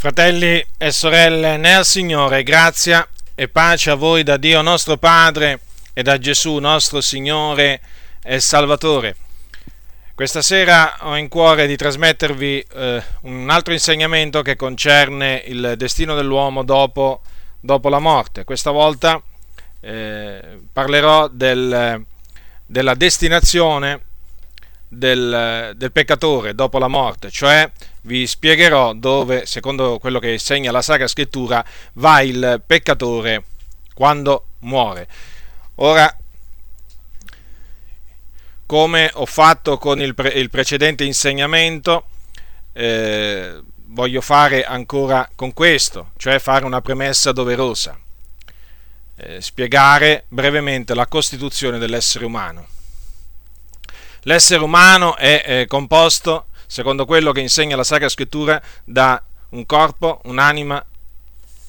Fratelli e sorelle nel Signore, grazia e pace a voi da Dio nostro Padre e da Gesù nostro Signore e Salvatore. Questa sera ho in cuore di trasmettervi eh, un altro insegnamento che concerne il destino dell'uomo dopo, dopo la morte. Questa volta eh, parlerò del, della destinazione del, del peccatore dopo la morte, cioè vi spiegherò dove, secondo quello che insegna la Sacra Scrittura, va il peccatore quando muore. Ora, come ho fatto con il, pre- il precedente insegnamento, eh, voglio fare ancora con questo, cioè fare una premessa doverosa, eh, spiegare brevemente la costituzione dell'essere umano. L'essere umano è eh, composto, secondo quello che insegna la Sacra Scrittura, da un corpo, un'anima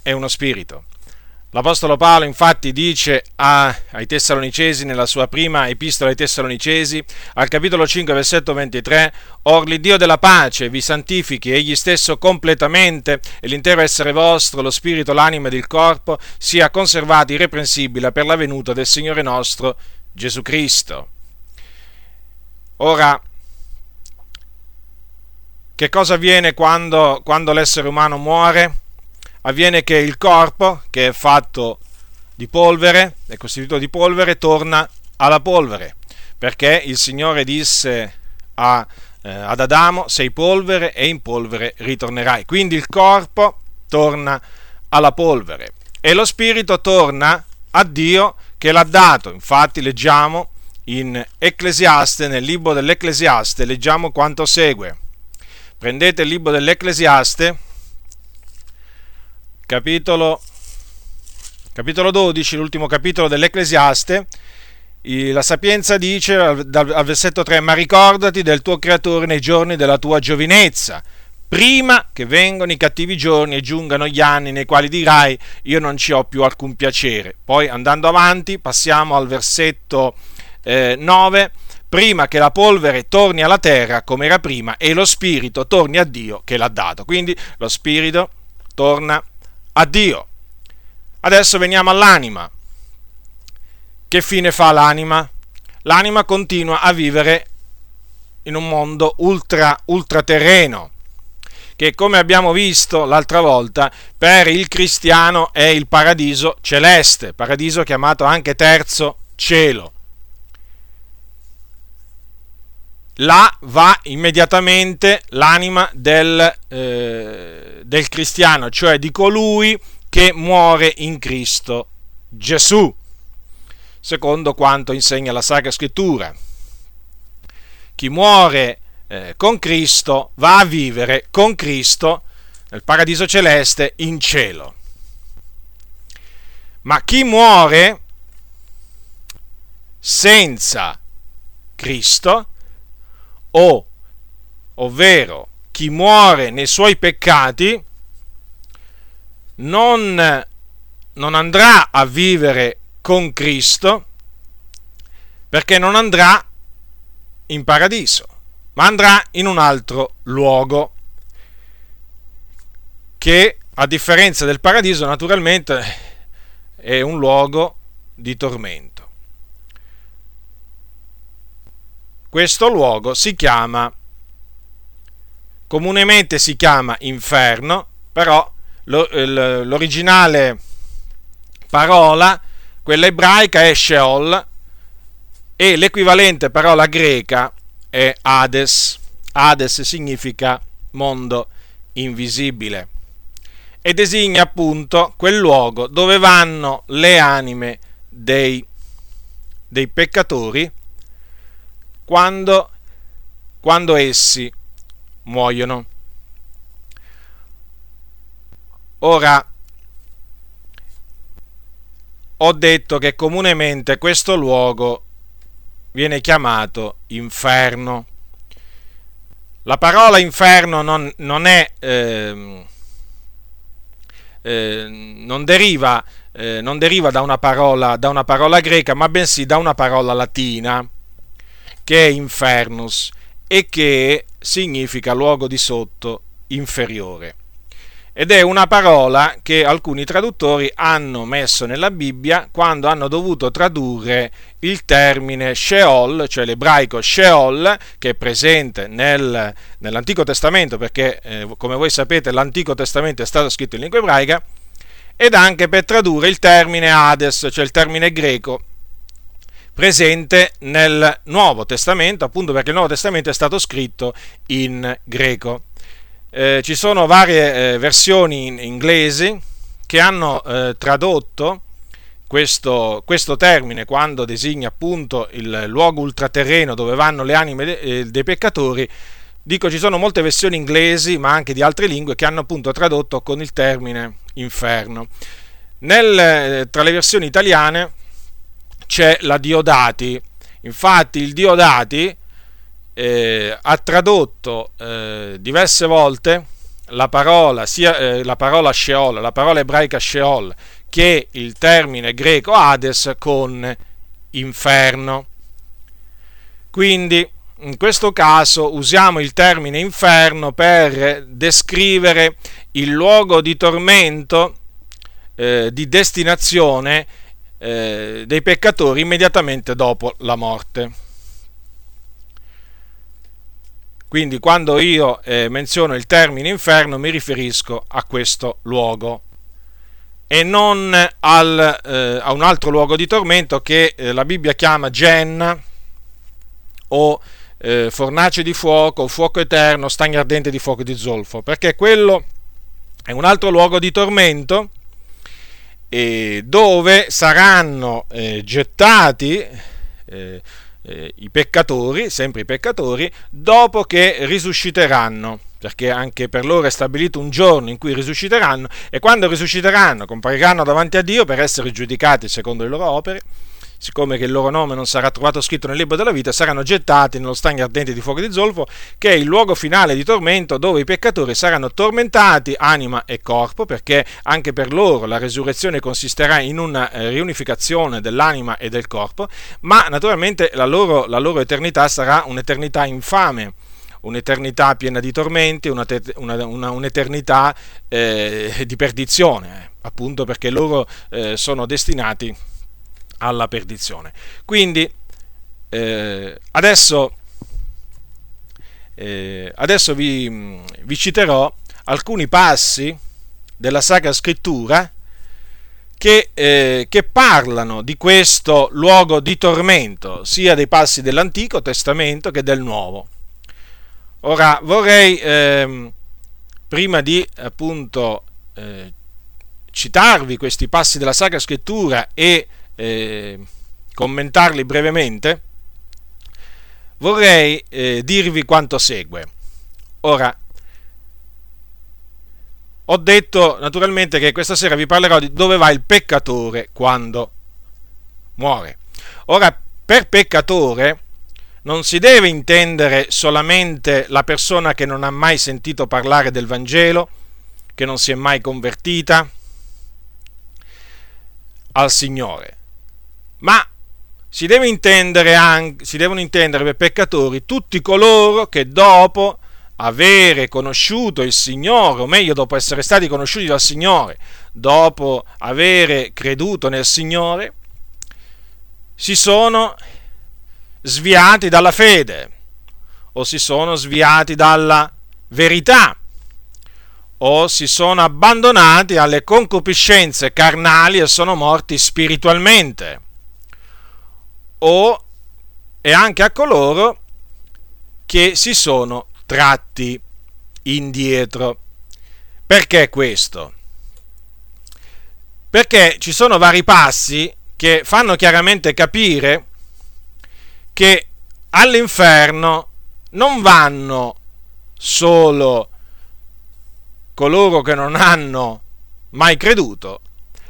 e uno spirito. L'Apostolo Paolo infatti dice a, ai Tessalonicesi, nella sua prima epistola ai Tessalonicesi, al capitolo 5, versetto 23, Or l'Iddio della pace vi santifichi egli stesso completamente e l'intero essere vostro, lo spirito, l'anima ed il corpo, sia conservati irreprensibile per la venuta del Signore nostro Gesù Cristo. Ora, che cosa avviene quando, quando l'essere umano muore? Avviene che il corpo, che è fatto di polvere, è costituito di polvere, torna alla polvere, perché il Signore disse a, eh, ad Adamo, sei polvere e in polvere ritornerai. Quindi il corpo torna alla polvere e lo spirito torna a Dio che l'ha dato. Infatti leggiamo in Ecclesiaste, nel libro dell'Ecclesiaste, leggiamo quanto segue. Prendete il libro dell'Ecclesiaste, capitolo, capitolo 12, l'ultimo capitolo dell'Ecclesiaste. La sapienza dice al, versetto 3, ma ricordati del tuo creatore nei giorni della tua giovinezza, prima che vengano i cattivi giorni e giungano gli anni nei quali dirai io non ci ho più alcun piacere. Poi andando avanti passiamo al versetto eh, 9, prima che la polvere torni alla terra come era prima e lo spirito torni a Dio che l'ha dato. Quindi lo spirito torna a Dio. Adesso veniamo all'anima. Che fine fa l'anima? L'anima continua a vivere in un mondo ultra, ultraterreno, che come abbiamo visto l'altra volta, per il cristiano è il paradiso celeste, paradiso chiamato anche terzo cielo. Là va immediatamente l'anima del, eh, del cristiano, cioè di colui che muore in Cristo Gesù, secondo quanto insegna la Sacra Scrittura. Chi muore eh, con Cristo va a vivere con Cristo nel paradiso celeste in cielo. Ma chi muore senza Cristo o, ovvero chi muore nei suoi peccati, non, non andrà a vivere con Cristo perché non andrà in paradiso, ma andrà in un altro luogo che a differenza del paradiso naturalmente è un luogo di tormento. Questo luogo si chiama, comunemente si chiama inferno, però l'originale parola, quella ebraica, è Sheol e l'equivalente parola greca è Hades. Hades significa mondo invisibile e designa appunto quel luogo dove vanno le anime dei, dei peccatori quando, quando essi muoiono. Ora, ho detto che comunemente questo luogo viene chiamato inferno. La parola inferno non, non è, eh, eh, non, deriva, eh, non deriva da una, parola, da una parola greca, ma bensì da una parola latina che è infernus e che significa luogo di sotto inferiore. ed è una parola che alcuni traduttori hanno messo nella Bibbia quando hanno dovuto tradurre il termine Sheol, cioè l'ebraico Sheol, che è presente nel, nell'Antico Testamento, perché eh, come voi sapete l'Antico Testamento è stato scritto in lingua ebraica, ed anche per tradurre il termine Hades, cioè il termine greco presente nel Nuovo Testamento, appunto perché il Nuovo Testamento è stato scritto in greco. Eh, ci sono varie eh, versioni in inglesi che hanno eh, tradotto questo, questo, termine quando designa appunto il luogo ultraterreno dove vanno le anime de, eh, dei peccatori. Dico, ci sono molte versioni inglesi, ma anche di altre lingue, che hanno appunto tradotto con il termine inferno. Nel, eh, tra le versioni italiane c'è la Diodati. Infatti il Diodati eh, ha tradotto eh, diverse volte la parola, sia eh, la parola Sheol, la parola ebraica Sheol, che il termine greco Hades con inferno. Quindi in questo caso usiamo il termine inferno per descrivere il luogo di tormento, eh, di destinazione eh, dei peccatori immediatamente dopo la morte. Quindi quando io eh, menziono il termine inferno mi riferisco a questo luogo e non al, eh, a un altro luogo di tormento che eh, la Bibbia chiama Genna o eh, fornace di fuoco, fuoco eterno, stagno ardente di fuoco di zolfo, perché quello è un altro luogo di tormento dove saranno eh, gettati eh, eh, i peccatori, sempre i peccatori, dopo che risusciteranno, perché anche per loro è stabilito un giorno in cui risusciteranno e quando risusciteranno compariranno davanti a Dio per essere giudicati secondo le loro opere siccome che il loro nome non sarà trovato scritto nel libro della vita, saranno gettati nello stagno ardente di fuoco di zolfo, che è il luogo finale di tormento dove i peccatori saranno tormentati, anima e corpo, perché anche per loro la resurrezione consisterà in una eh, riunificazione dell'anima e del corpo, ma naturalmente la loro, la loro eternità sarà un'eternità infame un'eternità piena di tormenti, una, una, una, un'eternità eh, di perdizione, appunto perché loro eh, sono destinati alla perdizione. Quindi eh, adesso, eh, adesso vi, vi citerò alcuni passi della Sacra Scrittura che, eh, che, parlano di questo luogo di tormento, sia dei passi dell'Antico Testamento che del Nuovo. Ora vorrei, ehm, prima di appunto eh, citarvi questi passi della Sacra Scrittura e eh, commentarli brevemente, vorrei eh, dirvi quanto segue. Ora, ho detto naturalmente che questa sera vi parlerò di dove va il peccatore quando muore. Ora, per peccatore non si deve intendere solamente la persona che non ha mai sentito parlare del Vangelo, che non si è mai convertita al Signore, ma si, deve intendere anche, si devono intendere per peccatori tutti coloro che dopo avere conosciuto il Signore, o meglio dopo essere stati conosciuti dal Signore, dopo avere creduto nel Signore, si sono sviati dalla fede o si sono sviati dalla verità o si sono abbandonati alle concupiscenze carnali e sono morti spiritualmente o e anche a coloro che si sono tratti indietro. Perché questo? Perché ci sono vari passi che fanno chiaramente capire che all'inferno non vanno solo coloro che non hanno mai creduto,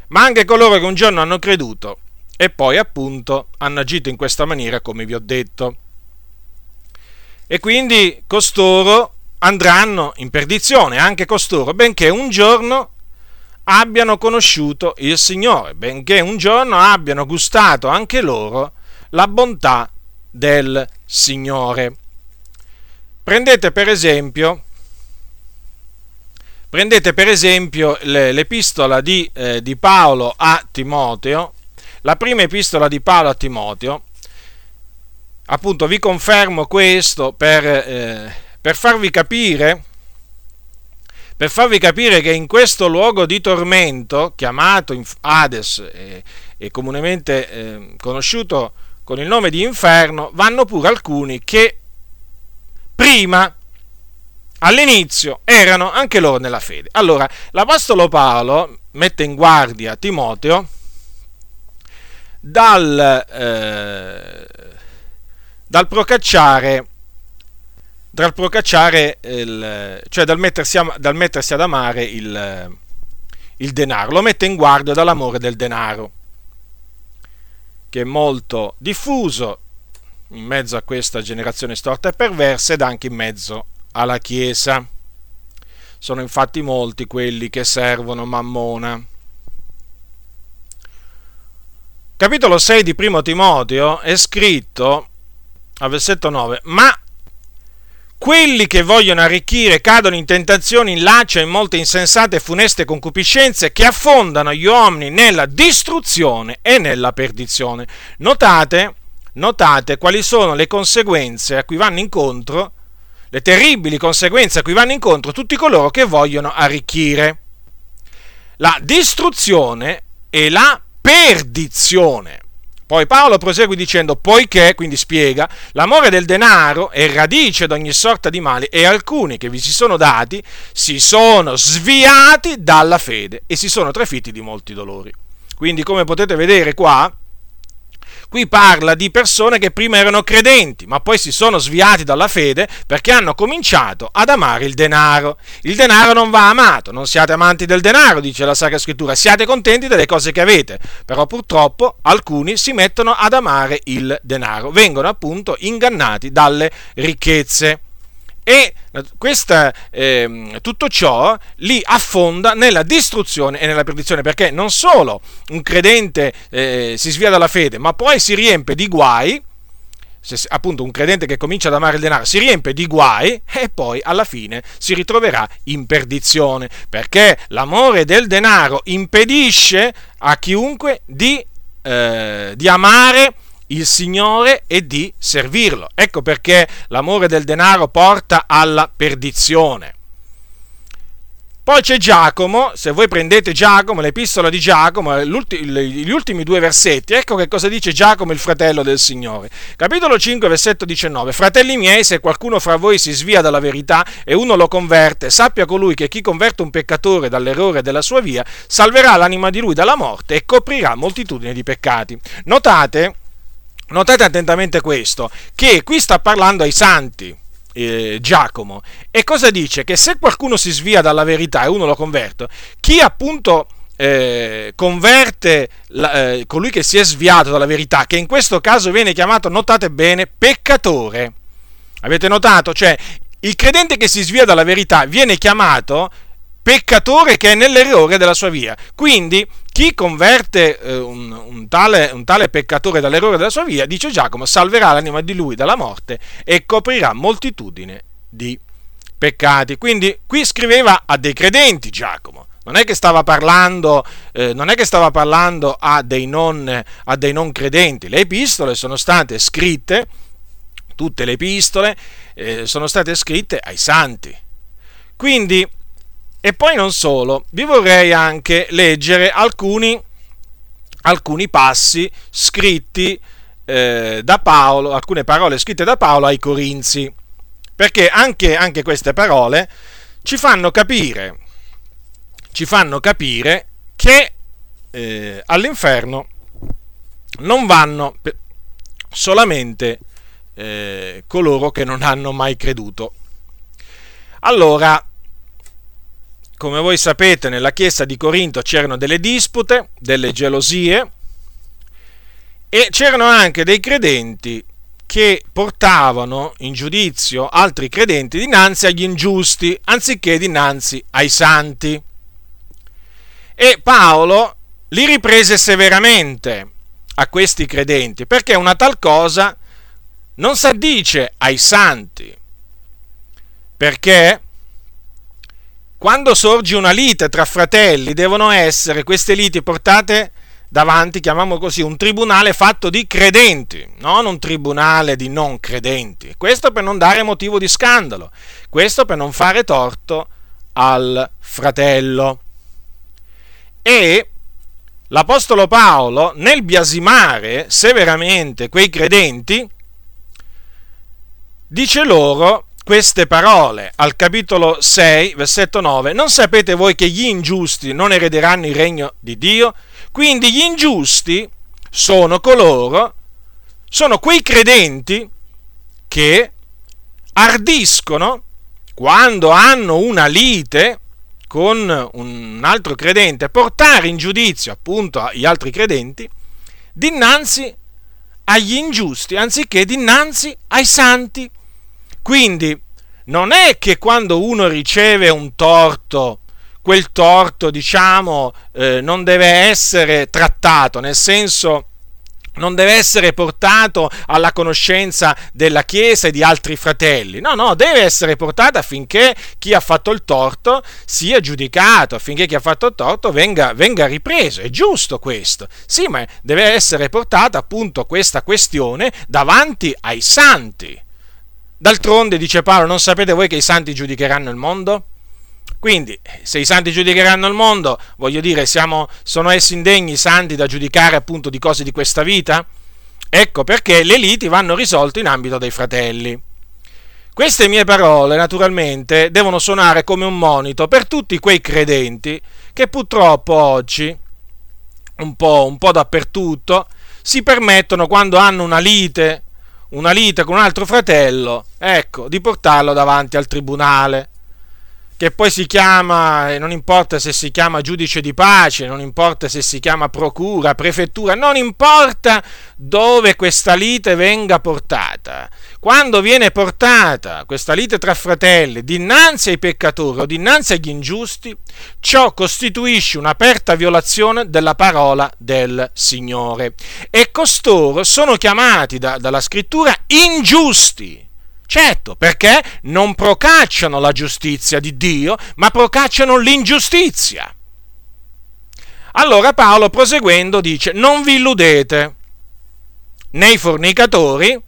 ma anche coloro che un giorno hanno creduto e poi appunto hanno agito in questa maniera come vi ho detto. E quindi costoro andranno in perdizione, anche costoro, benché un giorno abbiano conosciuto il Signore, benché un giorno abbiano gustato anche loro la bontà del Signore. Prendete per esempio, Prendete per esempio l'epistola di, eh, di Paolo a Timoteo, la prima epistola di Paolo a Timoteo, appunto vi confermo questo per, eh, per farvi capire per farvi capire che in questo luogo di tormento, chiamato Hades e, e comunemente eh, conosciuto con il nome di inferno, vanno pure alcuni che prima, all'inizio, erano anche loro nella fede. Allora, l'Apostolo Paolo mette in guardia Timoteo dal, eh, dal procacciare dal procacciare, il, cioè dal mettersi, a, dal mettersi ad amare il, il denaro, lo mette in guardia dall'amore del denaro, che è molto diffuso in mezzo a questa generazione storta e perversa ed anche in mezzo alla Chiesa. Sono infatti molti quelli che servono Mammona. Capitolo 6 di Primo Timoteo è scritto al versetto 9, ma quelli che vogliono arricchire cadono in tentazioni, in laccia, in molte insensate e funeste concupiscenze che affondano gli uomini nella distruzione e nella perdizione. Notate, notate quali sono le conseguenze a cui vanno incontro, le terribili conseguenze a cui vanno incontro tutti coloro che vogliono arricchire. La distruzione e la perdizione. Poi Paolo prosegue dicendo, poiché, quindi spiega, l'amore del denaro è radice di ogni sorta di male e alcuni che vi si sono dati si sono sviati dalla fede e si sono trafiti di molti dolori. Quindi come potete vedere qua, Qui parla di persone che prima erano credenti, ma poi si sono sviati dalla fede perché hanno cominciato ad amare il denaro. Il denaro non va amato, non siate amanti del denaro, dice la Sacra Scrittura, siate contenti delle cose che avete. Però purtroppo alcuni si mettono ad amare il denaro, vengono appunto ingannati dalle ricchezze e questa, eh, tutto ciò li affonda nella distruzione e nella perdizione, perché non solo un credente eh, si svia dalla fede, ma poi si riempie di guai, se, appunto un credente che comincia ad amare il denaro si riempie di guai e poi alla fine si ritroverà in perdizione, perché l'amore del denaro impedisce a chiunque di, eh, di amare il Signore e di servirlo. Ecco perché l'amore del denaro porta alla perdizione. Poi c'è Giacomo, se voi prendete Giacomo, l'epistola di Giacomo, gli ultimi due versetti, ecco che cosa dice Giacomo, il fratello del Signore. Capitolo 5, versetto 19. Fratelli miei, se qualcuno fra voi si svia dalla verità e uno lo converte, sappia colui che chi converte un peccatore dall'errore della sua via, salverà l'anima di lui dalla morte e coprirà moltitudine di peccati. Notate Notate attentamente questo, che qui sta parlando ai santi, eh, Giacomo, e cosa dice? Che se qualcuno si svia dalla verità e uno lo converte, chi appunto eh, converte la, eh, colui che si è sviato dalla verità, che in questo caso viene chiamato, notate bene, peccatore. Avete notato? Cioè, il credente che si svia dalla verità viene chiamato peccatore che è nell'errore della sua via. Quindi chi converte eh, un, un, tale, un, tale, peccatore dall'errore della sua via, dice Giacomo, salverà l'anima di lui dalla morte e coprirà moltitudine di peccati. Quindi qui scriveva a dei credenti Giacomo. Non è che stava parlando, eh, non è che stava parlando a, dei non, a dei non credenti. Le epistole sono state scritte, tutte le epistole eh, sono state scritte ai santi. Quindi e poi non solo, vi vorrei anche leggere alcuni, alcuni passi scritti eh, da Paolo, alcune parole scritte da Paolo ai Corinzi, perché anche, anche queste parole ci fanno capire, ci fanno capire che eh, all'inferno non vanno solamente eh, coloro che non hanno mai creduto. Allora, come voi sapete, nella chiesa di Corinto c'erano delle dispute, delle gelosie e c'erano anche dei credenti che portavano in giudizio altri credenti dinanzi agli ingiusti anziché dinanzi ai santi. E Paolo li riprese severamente a questi credenti perché una tal cosa non si addice ai santi. Perché? Quando sorge una lite tra fratelli, devono essere queste liti portate davanti, chiamiamolo così, un tribunale fatto di credenti, non un tribunale di non credenti. Questo per non dare motivo di scandalo, questo per non fare torto al fratello. E l'Apostolo Paolo, nel biasimare severamente quei credenti, dice loro queste parole al capitolo 6, versetto 9, non sapete voi che gli ingiusti non erederanno il regno di Dio? Quindi gli ingiusti sono coloro, sono quei credenti che ardiscono quando hanno una lite con un altro credente, portare in giudizio appunto gli altri credenti dinanzi agli ingiusti anziché dinanzi ai santi. Quindi non è che quando uno riceve un torto, quel torto, diciamo, eh, non deve essere trattato, nel senso non deve essere portato alla conoscenza della Chiesa e di altri fratelli. No, no, deve essere portato affinché chi ha fatto il torto sia giudicato, affinché chi ha fatto il torto venga, venga ripreso. È giusto questo. Sì, ma deve essere portata appunto questa questione davanti ai santi D'altronde, dice Paolo, non sapete voi che i santi giudicheranno il mondo? Quindi, se i santi giudicheranno il mondo, voglio dire, siamo, sono essi indegni i santi da giudicare appunto di cose di questa vita? Ecco perché le liti vanno risolte in ambito dei fratelli. Queste mie parole, naturalmente, devono suonare come un monito per tutti quei credenti che purtroppo oggi, un po', un po dappertutto, si permettono quando hanno una lite una lite con un altro fratello, ecco, di portarlo davanti al tribunale, che poi si chiama, non importa se si chiama giudice di pace, non importa se si chiama procura, prefettura, non importa dove questa lite venga portata. Quando viene portata questa lite tra fratelli dinanzi ai peccatori o dinanzi agli ingiusti, ciò costituisce un'aperta violazione della parola del Signore. E costoro sono chiamati da, dalla scrittura ingiusti. Certo, perché non procacciano la giustizia di Dio, ma procacciano l'ingiustizia. Allora Paolo proseguendo dice, non vi illudete, né i fornicatori,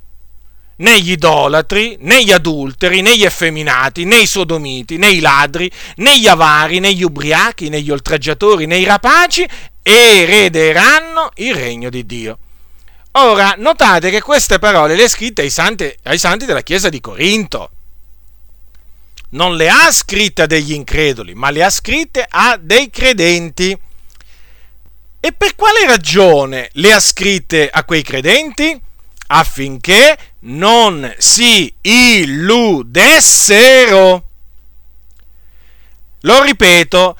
né gli idolatri, né gli adulteri, né gli effeminati, né i sodomiti, né i ladri, né gli avari, né gli ubriachi, né gli oltraggiatori, né i rapaci erederanno il regno di Dio. Ora, notate che queste parole le ha scritte ai santi, ai santi della chiesa di Corinto. Non le ha scritte a degli increduli, ma le ha scritte a dei credenti. E per quale ragione le ha scritte a quei credenti? affinché non si illudessero. Lo ripeto,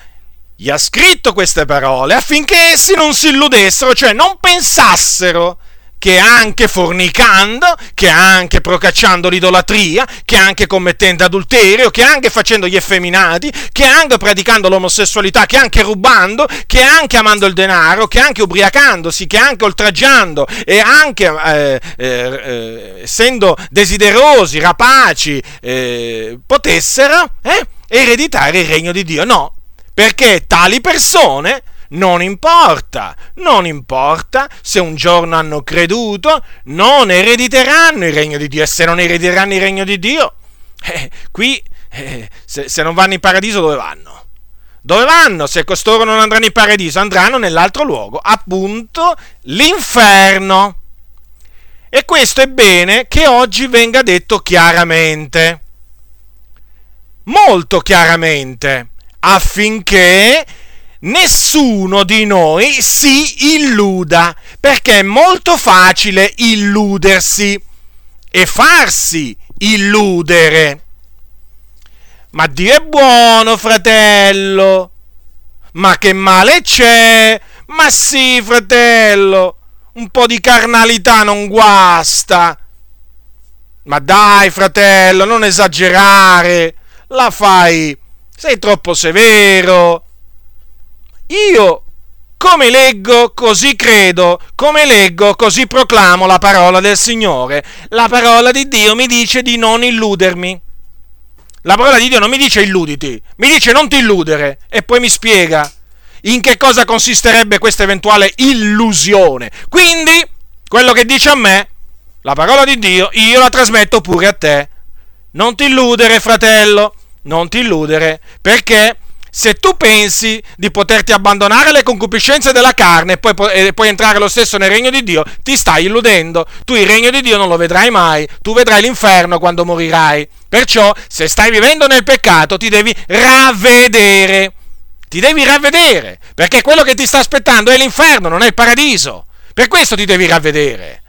gli ha scritto queste parole affinché essi non si illudessero, cioè non pensassero che anche fornicando, che anche procacciando l'idolatria, che anche commettendo adulterio, che anche facendo gli effeminati, che anche praticando l'omosessualità, che anche rubando, che anche amando il denaro, che anche ubriacandosi, che anche oltraggiando e anche eh, eh, eh essendo desiderosi, rapaci, eh, potessero eh, ereditare il regno di Dio. No, perché tali persone non importa, non importa se un giorno hanno creduto, non erediteranno il regno di Dio e se non erediteranno il regno di Dio, eh, qui eh, se, se non vanno in paradiso dove vanno? Dove vanno? Se costoro non andranno in paradiso, andranno nell'altro luogo, appunto l'inferno. E questo è bene che oggi venga detto chiaramente, molto chiaramente, affinché nessuno di noi si illuda, perché è molto facile illudersi e farsi illudere. Ma Dio è buono, fratello. Ma che male c'è? Ma sì, fratello, un po' di carnalità non guasta. Ma dai, fratello, non esagerare. La fai. Sei troppo severo. Io come leggo, così credo, come leggo, così proclamo la parola del Signore. La parola di Dio mi dice di non illudermi. La parola di Dio non mi dice illuditi, mi dice non ti illudere e poi mi spiega in che cosa consisterebbe questa eventuale illusione. Quindi, quello che dice a me, la parola di Dio, io la trasmetto pure a te. Non ti illudere, fratello, non ti illudere, perché se tu pensi di poterti abbandonare alle concupiscenze della carne e poi, e poi, entrare lo stesso nel regno di Dio, ti stai illudendo. Tu il regno di Dio non lo vedrai mai, tu vedrai l'inferno quando morirai. Perciò, se stai vivendo nel peccato, ti devi ravvedere. Ti devi ravvedere, perché quello che ti sta aspettando è l'inferno, non è il paradiso. Per questo ti devi ravvedere.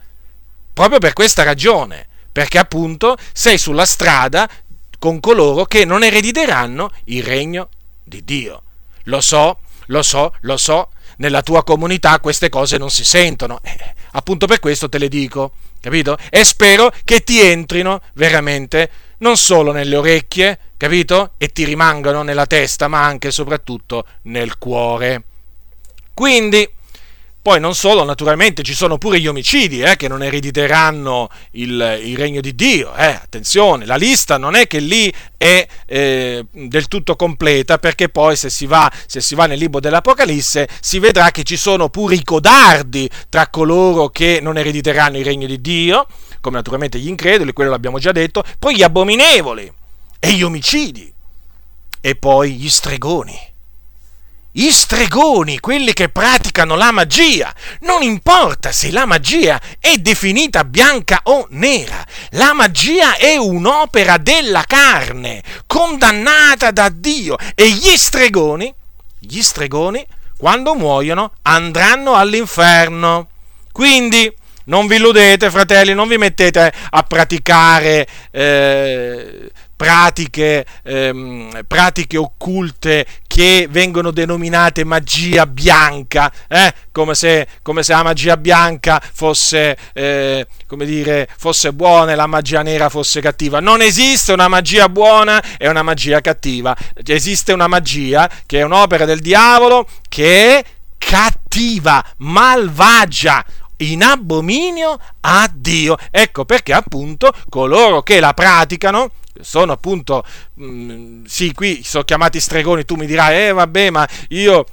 Proprio per questa ragione, perché appunto sei sulla strada con coloro che non erediteranno il regno di Dio. Lo so, lo so, lo so, nella tua comunità queste cose non si sentono. Eh, appunto per questo te le dico, capito? E spero che ti entrino veramente non solo nelle orecchie, capito? E ti rimangano nella testa, ma anche e soprattutto nel cuore. Quindi, poi non solo, naturalmente ci sono pure gli omicidi eh, che non erediteranno il, il regno di Dio. Eh, attenzione, la lista non è che lì è eh, del tutto completa perché poi se si, va, se si va nel libro dell'Apocalisse si vedrà che ci sono pure i codardi tra coloro che non erediteranno il regno di Dio, come naturalmente gli increduli, quello l'abbiamo già detto, poi gli abominevoli e gli omicidi e poi gli stregoni gli stregoni, quelli che praticano la magia. Non importa se la magia è definita bianca o nera, la magia è un'opera della carne, condannata da Dio. E gli stregoni, gli stregoni, quando muoiono, andranno all'inferno. Quindi, non vi illudete, fratelli, non vi mettete a praticare eh, pratiche, ehm, pratiche occulte che vengono denominate magia bianca, eh? come, se, come, se, la magia bianca fosse, eh, dire, fosse buona e la magia nera fosse cattiva. Non esiste una magia buona e una magia cattiva, esiste una magia che è un'opera del diavolo che è cattiva, malvagia, in abominio a Dio. Ecco perché appunto coloro che la praticano sono appunto, mh, mm, sì, qui sono chiamati stregoni, tu mi dirai, eh vabbè, ma io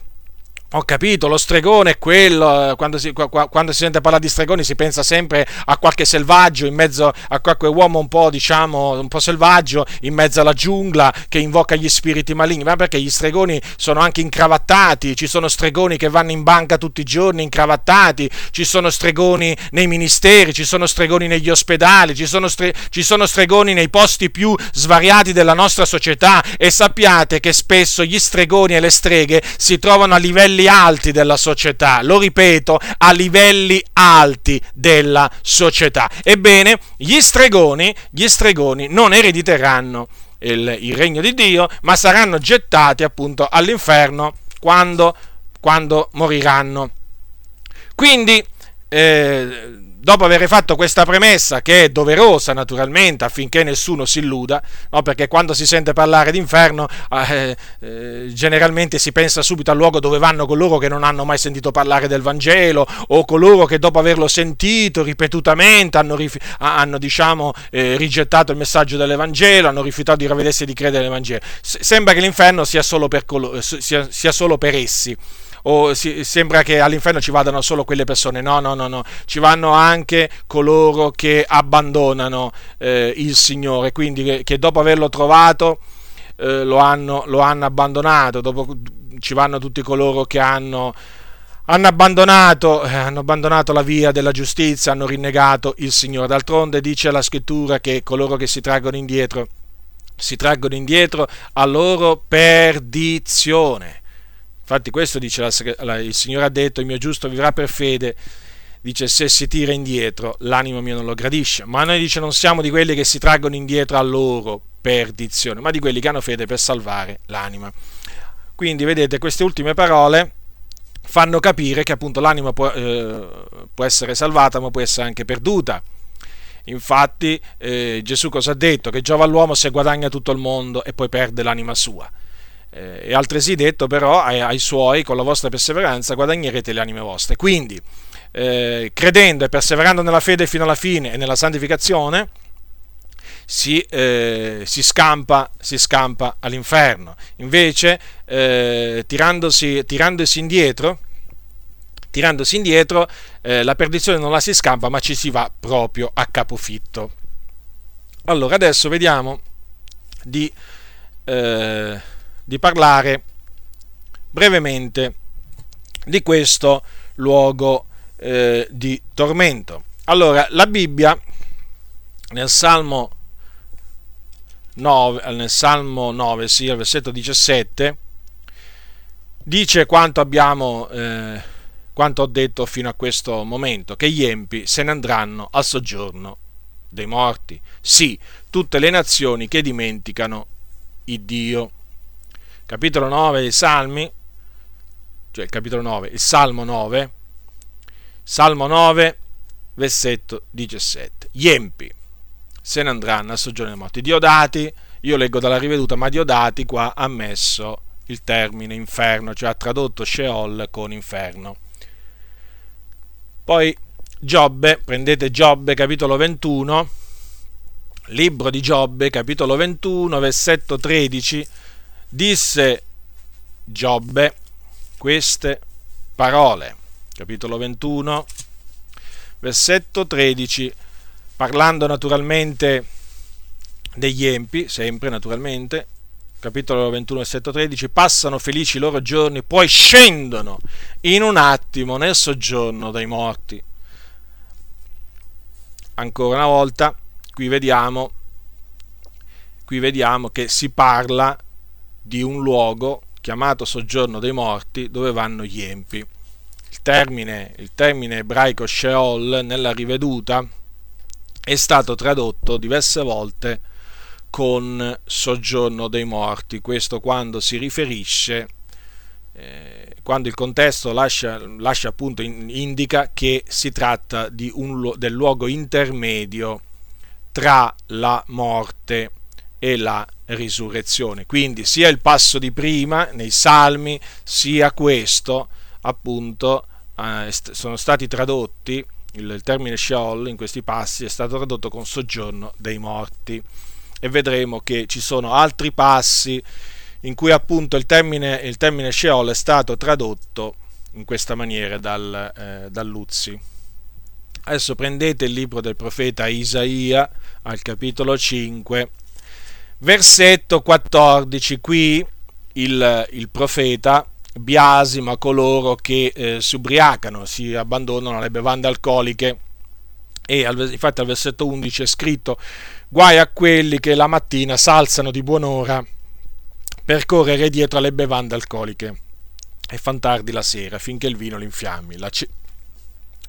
ho capito, lo stregone è quello, eh, quando si, quando si, sente parlare di stregoni si pensa sempre a qualche selvaggio in mezzo a qualche uomo un po', diciamo, un po' selvaggio in mezzo alla giungla che invoca gli spiriti maligni, ma perché gli stregoni sono anche incravattati, ci sono stregoni che vanno in banca tutti i giorni incravattati, ci sono stregoni nei ministeri, ci sono stregoni negli ospedali, ci sono, stre, ci sono stregoni nei posti più svariati della nostra società. E sappiate che spesso gli stregoni e le streghe si trovano a livelli livelli alti della società, lo ripeto, a livelli alti della società. Ebbene, gli stregoni, gli stregoni non erediteranno il, il regno di Dio, ma saranno gettati appunto all'inferno quando, quando moriranno. Quindi, eh, dopo aver fatto questa premessa, che è doverosa naturalmente affinché nessuno si illuda, no? perché quando si sente parlare d'inferno eh, eh, generalmente si pensa subito al luogo dove vanno coloro che non hanno mai sentito parlare del Vangelo o coloro che dopo averlo sentito ripetutamente hanno, hanno diciamo, eh, rigettato il messaggio dell'Evangelo, hanno rifiutato di ravvedersi e di credere nell'Evangelo. S- sembra che l'inferno sia solo per, colo- sia, sia solo per essi o si, sembra che all'inferno ci vadano solo quelle persone. No, no, no, no, ci vanno anche coloro che abbandonano eh, il Signore, quindi che, che dopo averlo trovato eh, lo, hanno, lo, hanno, abbandonato, dopo ci vanno tutti coloro che hanno, hanno, abbandonato, eh, hanno abbandonato la via della giustizia, hanno rinnegato il Signore. D'altronde dice la scrittura che coloro che si traggono indietro si traggono indietro a loro perdizione. Infatti questo dice la, il Signore ha detto, il mio giusto vivrà per fede, dice se si tira indietro l'animo mio non lo gradisce, ma noi dice non siamo di quelli che si traggono indietro a loro perdizione, ma di quelli che hanno fede per salvare l'anima. Quindi vedete queste ultime parole fanno capire che appunto l'anima può, eh, può essere salvata ma può essere anche perduta. Infatti eh, Gesù cosa ha detto? Che giova all'uomo se guadagna tutto il mondo e poi perde l'anima sua. Eh, è altresì detto però ai, ai, suoi, con la vostra perseveranza guadagnerete le anime vostre. Quindi, eh, credendo e perseverando nella fede fino alla fine e nella santificazione, si, eh, si, scampa, si scampa, all'inferno. Invece, eh, tirandosi, tirandosi indietro, tirandosi indietro eh, la perdizione non la si scampa, ma ci si va proprio a capofitto. Allora, adesso vediamo di, eh, di parlare brevemente di questo luogo eh, di tormento. Allora, la Bibbia nel Salmo 9, nel Salmo 9 sì, al versetto 17, dice quanto abbiamo, eh, quanto ho detto fino a questo momento, che gli empi se ne andranno al soggiorno dei morti. Sì, tutte le nazioni che dimenticano il Dio. Capitolo 9 dei Salmi, cioè il capitolo 9, il Salmo 9, Salmo 9, versetto 17. Gli empi se ne andranno al soggiorno dei morti. Diodati, io leggo dalla riveduta, ma Diodati qua ha messo il termine inferno, cioè ha tradotto Sheol con inferno. Poi Giobbe, prendete Giobbe capitolo 21, libro di Giobbe capitolo 21, versetto 13, disse Giobbe queste parole, capitolo 21, versetto 13, parlando naturalmente degli empi, sempre naturalmente, capitolo 21, versetto 13, passano felici i loro giorni, poi scendono in un attimo nel soggiorno dei morti. Ancora una volta, qui vediamo, qui vediamo che si parla di un luogo chiamato soggiorno dei morti dove vanno gli empi. Il termine, il termine ebraico Sheol nella riveduta è stato tradotto diverse volte con soggiorno dei morti, questo quando si riferisce, eh, quando il contesto lascia, lascia appunto in, indica che si tratta un, del luogo intermedio tra la morte e la risurrezione. Quindi sia il passo di prima nei salmi, sia questo appunto eh, sono stati tradotti il termine Sheol in questi passi è stato tradotto con soggiorno dei morti e vedremo che ci sono altri passi in cui appunto il termine, il termine Sheol è stato tradotto in questa maniera dal, eh, da Luzzi. Adesso prendete il libro del profeta Isaia al capitolo 5, versetto 14. Qui il, il profeta biasima coloro che eh, si ubriacano, si abbandonano alle bevande alcoliche e al, infatti al versetto 11 è scritto guai a quelli che la mattina s'alzano di buon'ora per correre dietro alle bevande alcoliche e fan tardi la sera finché il vino l'infiammi, c-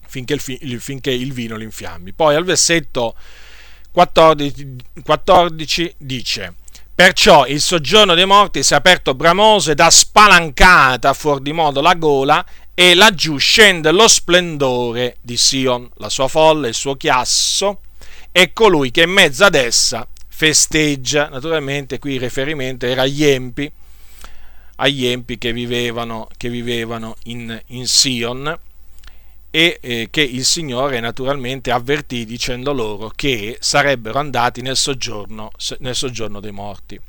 finché, il, finché il vino l'infiammi. Poi al versetto 14, 14 dice Perciò il soggiorno dei morti si è aperto bramoso ed ha spalancata fuori di modo la gola e laggiù scende lo splendore di Sion, la sua folla, il suo chiasso e colui che in mezzo ad essa festeggia. Naturalmente qui il riferimento era agli empi, agli empi che vivevano, che vivevano in, in Sion e eh, che il Signore naturalmente avvertì dicendo loro che sarebbero andati nel soggiorno, nel soggiorno dei morti.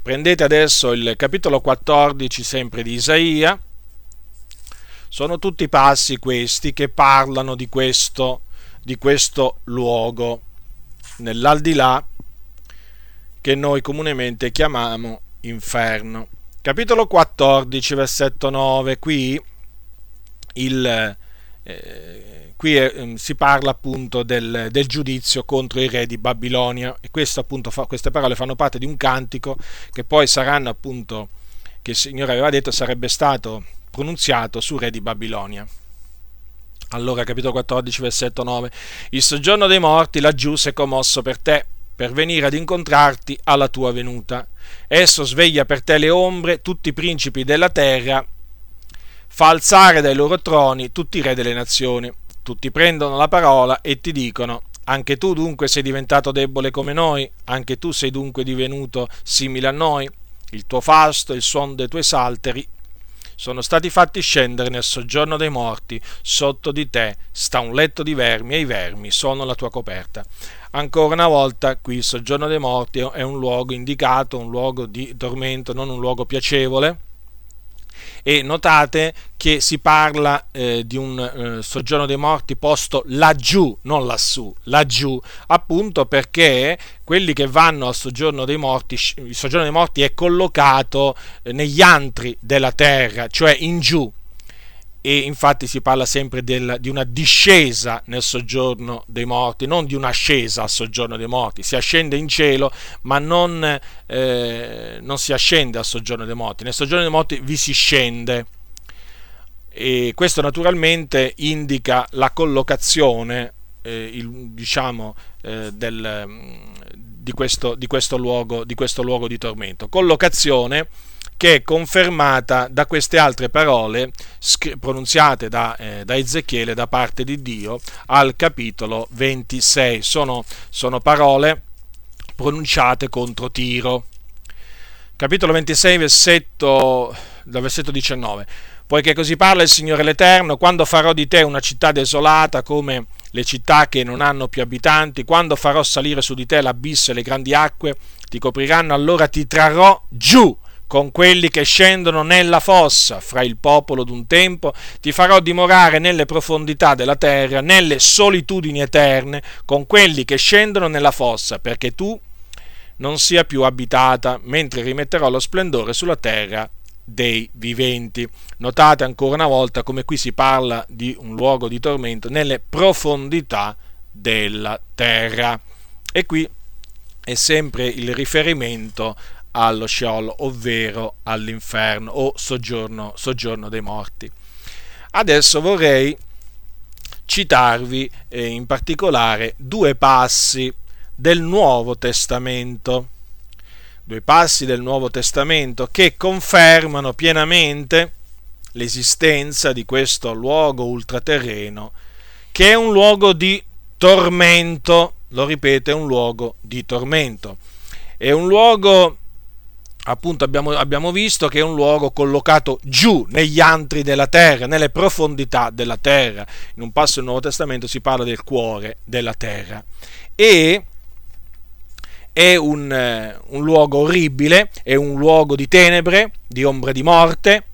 Prendete adesso il capitolo 14 sempre di Isaia, sono tutti passi questi che parlano di questo, di questo luogo nell'aldilà che noi comunemente chiamiamo inferno. Capitolo 14, versetto 9, qui il, eh, qui è, ehm, si parla appunto del, del, giudizio contro i re di Babilonia e fa, queste parole fanno parte di un cantico che poi saranno appunto, che il Signore aveva detto sarebbe stato pronunziato sul re di Babilonia. Allora, capitolo 14, versetto 9. Il soggiorno dei morti laggiù si è commosso per te, per venire ad incontrarti alla tua venuta. Esso sveglia per te le ombre, tutti i principi della terra fa alzare dai loro troni tutti i re delle nazioni. Tutti prendono la parola e ti dicono, anche tu dunque sei diventato debole come noi, anche tu sei dunque divenuto simile a noi, il tuo fasto, il suono dei tuoi salteri sono stati fatti scendere nel soggiorno dei morti, sotto di te sta un letto di vermi e i vermi sono la tua coperta. Ancora una volta, qui il soggiorno dei morti è un luogo indicato, un luogo di tormento, non un luogo piacevole e notate che si parla eh, di un eh, soggiorno dei morti posto laggiù, non lassù, laggiù, appunto perché quelli che vanno al soggiorno dei morti, il soggiorno dei morti è collocato eh, negli antri della terra, cioè in giù, e infatti si parla sempre del, di una discesa nel soggiorno dei morti, non di un'ascesa al soggiorno dei morti, si ascende in cielo ma non, eh, non si ascende al soggiorno dei morti, nel soggiorno dei morti vi si scende. E questo naturalmente indica la collocazione eh, il, diciamo, eh, del, di, questo, di, questo luogo, di questo luogo di tormento, collocazione che è confermata da queste altre parole pronunziate da, eh, da, Ezechiele da parte di Dio al capitolo 26. Sono, sono parole pronunciate contro Tiro. Capitolo 26, versetto, dal versetto 19. Poiché così parla il Signore l'Eterno, quando farò di te una città desolata come le città che non hanno più abitanti, quando farò salire su di te l'abisso e le grandi acque ti copriranno, allora ti trarrò giù con quelli che scendono nella fossa fra il popolo d'un tempo, ti farò dimorare nelle profondità della terra, nelle solitudini eterne, con quelli che scendono nella fossa, perché tu non sia più abitata, mentre rimetterò lo splendore sulla terra dei viventi. Notate ancora una volta come qui si parla di un luogo di tormento nelle profondità della terra. E qui è sempre il riferimento allo Sheol, ovvero all'inferno o soggiorno, soggiorno dei morti. Adesso vorrei citarvi eh, in particolare due passi del Nuovo Testamento, due passi del Nuovo Testamento che confermano pienamente l'esistenza di questo luogo ultraterreno, che è un luogo di tormento, lo ripeto, è un luogo di tormento, è un luogo appunto abbiamo, abbiamo, visto che è un luogo collocato giù negli antri della terra, nelle profondità della terra. In un passo del Nuovo Testamento si parla del cuore della terra. E è un, eh, un luogo orribile, è un luogo di tenebre, di ombre di morte,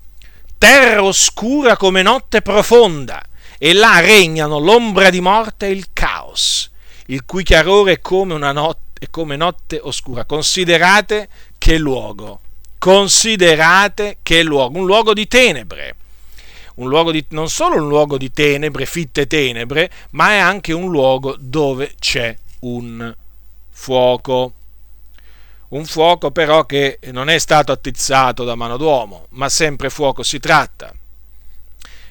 terra oscura come notte profonda, e là regnano l'ombra di morte e il caos, il cui chiarore è come una notte è come notte oscura. Considerate che luogo, considerate che luogo, un luogo di tenebre. Di, non solo un luogo di tenebre, fitte tenebre, ma è anche un luogo dove c'è un fuoco. Un fuoco però che non è stato attizzato da mano d'uomo, ma sempre fuoco si tratta.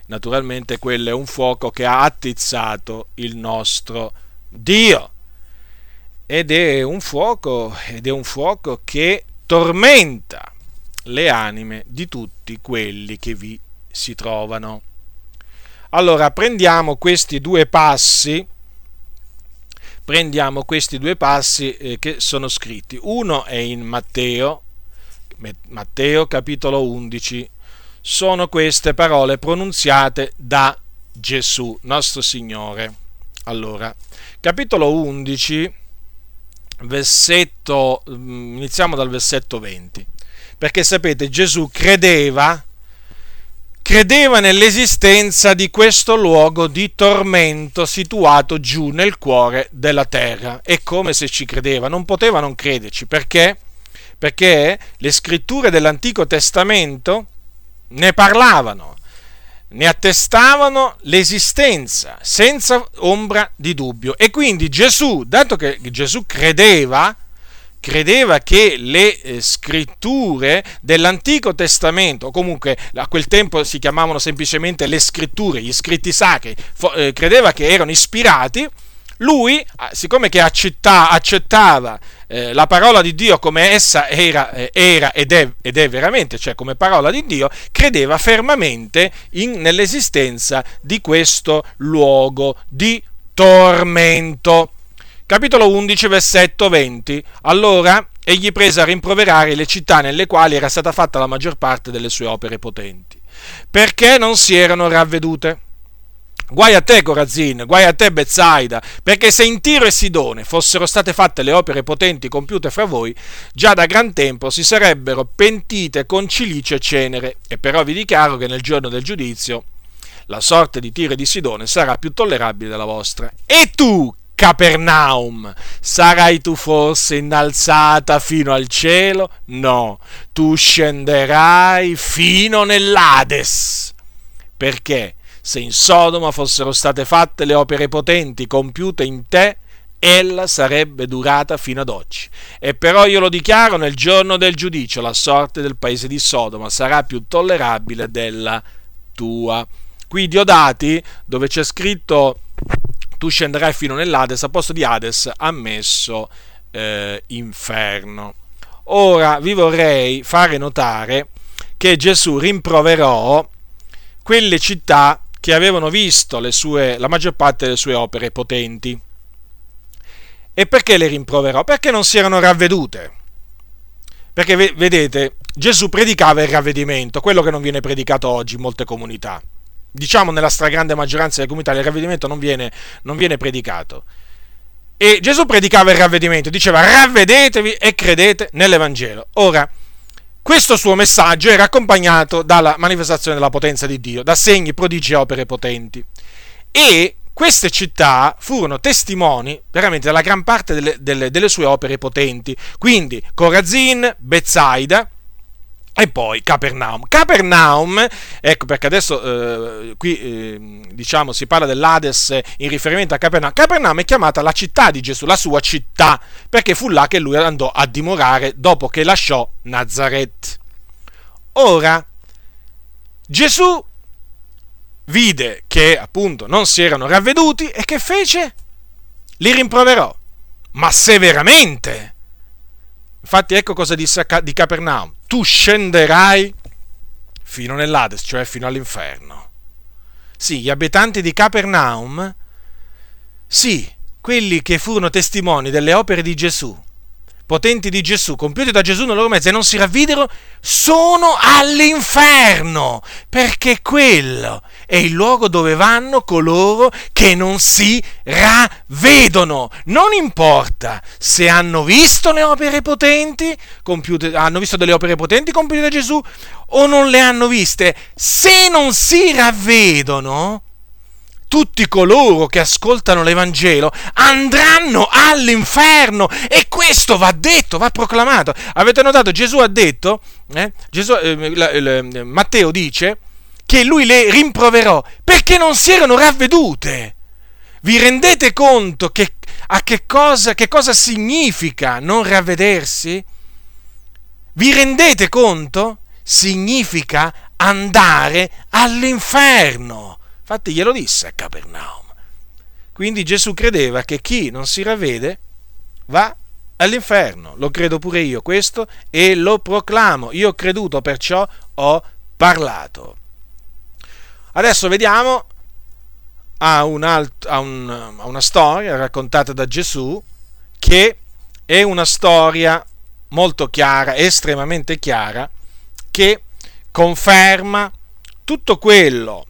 Naturalmente quello è un fuoco che ha attizzato il nostro Dio. Ed è un fuoco, ed è un fuoco che tormenta le anime di tutti quelli che vi si trovano. Allora prendiamo questi due passi, prendiamo questi due passi eh, che sono scritti. Uno è in Matteo, Matteo capitolo 11. Sono queste parole pronunziate da Gesù, nostro Signore. Allora, capitolo 11 versetto, mm, iniziamo dal versetto 20, perché sapete Gesù credeva, credeva nell'esistenza di questo luogo di tormento situato giù nel cuore della terra. E come se ci credeva, non poteva non crederci, perché? Perché le scritture dell'Antico Testamento ne parlavano ne attestavano l'esistenza senza ombra di dubbio. E quindi Gesù, dato che Gesù credeva, credeva che le eh, scritture dell'Antico Testamento, o comunque a quel tempo si chiamavano semplicemente le scritture, gli scritti sacri, eh, credeva che erano ispirati, lui, ah, siccome che accettava, accettava eh, la parola di Dio come essa era, eh, era ed, è, ed, è, veramente, cioè come parola di Dio, credeva fermamente in, nell'esistenza di questo luogo di tormento. Capitolo 11, versetto 20. Allora egli prese a rimproverare le città nelle quali era stata fatta la maggior parte delle sue opere potenti perché non si erano ravvedute. Guai a te Corazin, guai a te Bezzaida, perché se in Tiro e Sidone fossero state fatte le opere potenti compiute fra voi, già da gran tempo si sarebbero pentite con cilicio e cenere, e però vi dichiaro che nel giorno del giudizio la sorte di Tiro e di Sidone sarà più tollerabile della vostra. E tu, Capernaum, sarai tu forse innalzata fino al cielo? No, tu scenderai fino nell'Ades. Perché? Se in Sodoma fossero state fatte le opere potenti compiute in te, ella sarebbe durata fino ad oggi. E però io lo dichiaro nel giorno del giudizio, la sorte del paese di Sodoma sarà più tollerabile della tua. Qui Diodati, dove c'è scritto tu scenderai fino nell'Ades, a posto di Hades ha messo eh, inferno. Ora vi vorrei fare notare che Gesù rimproverò quelle città che avevano visto sue, la maggior parte delle sue opere potenti. E perché le rimproverò? Perché non si erano ravvedute. Perché vedete, Gesù predicava il ravvedimento, quello che non viene predicato oggi in molte comunità. Diciamo nella stragrande maggioranza delle comunità il ravvedimento non viene, non viene predicato. E Gesù predicava il ravvedimento, diceva ravvedetevi e credete nell'Evangelo. Ora, questo suo messaggio era accompagnato dalla manifestazione della potenza di Dio, da segni, prodigi e opere potenti. E queste città furono testimoni veramente della gran parte delle, delle, delle sue opere potenti. Quindi Corazin, Bezzaida, e poi Capernaum. Capernaum, ecco perché adesso eh, qui eh, diciamo si parla dell'Ades in riferimento a Capernaum. Capernaum è chiamata la città di Gesù, la sua città, perché fu là che lui andò a dimorare dopo che lasciò Nazareth. Ora, Gesù vide che appunto non si erano ravveduti e che fece? Li rimproverò, ma severamente Infatti ecco cosa disse di Capernaum. Tu scenderai fino nell'Ades, cioè fino all'inferno. Sì, gli abitanti di Capernaum, sì, quelli che furono testimoni delle opere di Gesù, potenti di Gesù, compiuti da Gesù nel loro mezzo e non si ravvidero, sono all'inferno, perché quello è il luogo dove vanno coloro che non si ravvedono. Non importa se hanno visto le opere potenti, compiute, hanno visto delle opere potenti compiute da Gesù o non le hanno viste, se non si ravvedono, tutti coloro che ascoltano l'Evangelo andranno all'inferno e questo va detto, va proclamato. Avete notato? Gesù ha detto, eh, Gesù, eh, la, la, Matteo dice che lui le rimproverò perché non si erano ravvedute. Vi rendete conto che, a che cosa, che cosa significa non ravvedersi? Vi rendete conto? Significa andare all'inferno. Infatti glielo disse a Capernaum. Quindi Gesù credeva che chi non si ravvede va all'inferno. Lo credo pure io questo e lo proclamo. Io ho creduto, perciò ho parlato. Adesso vediamo a, un alt, a, un, a una storia raccontata da Gesù che è una storia molto chiara, estremamente chiara, che conferma tutto quello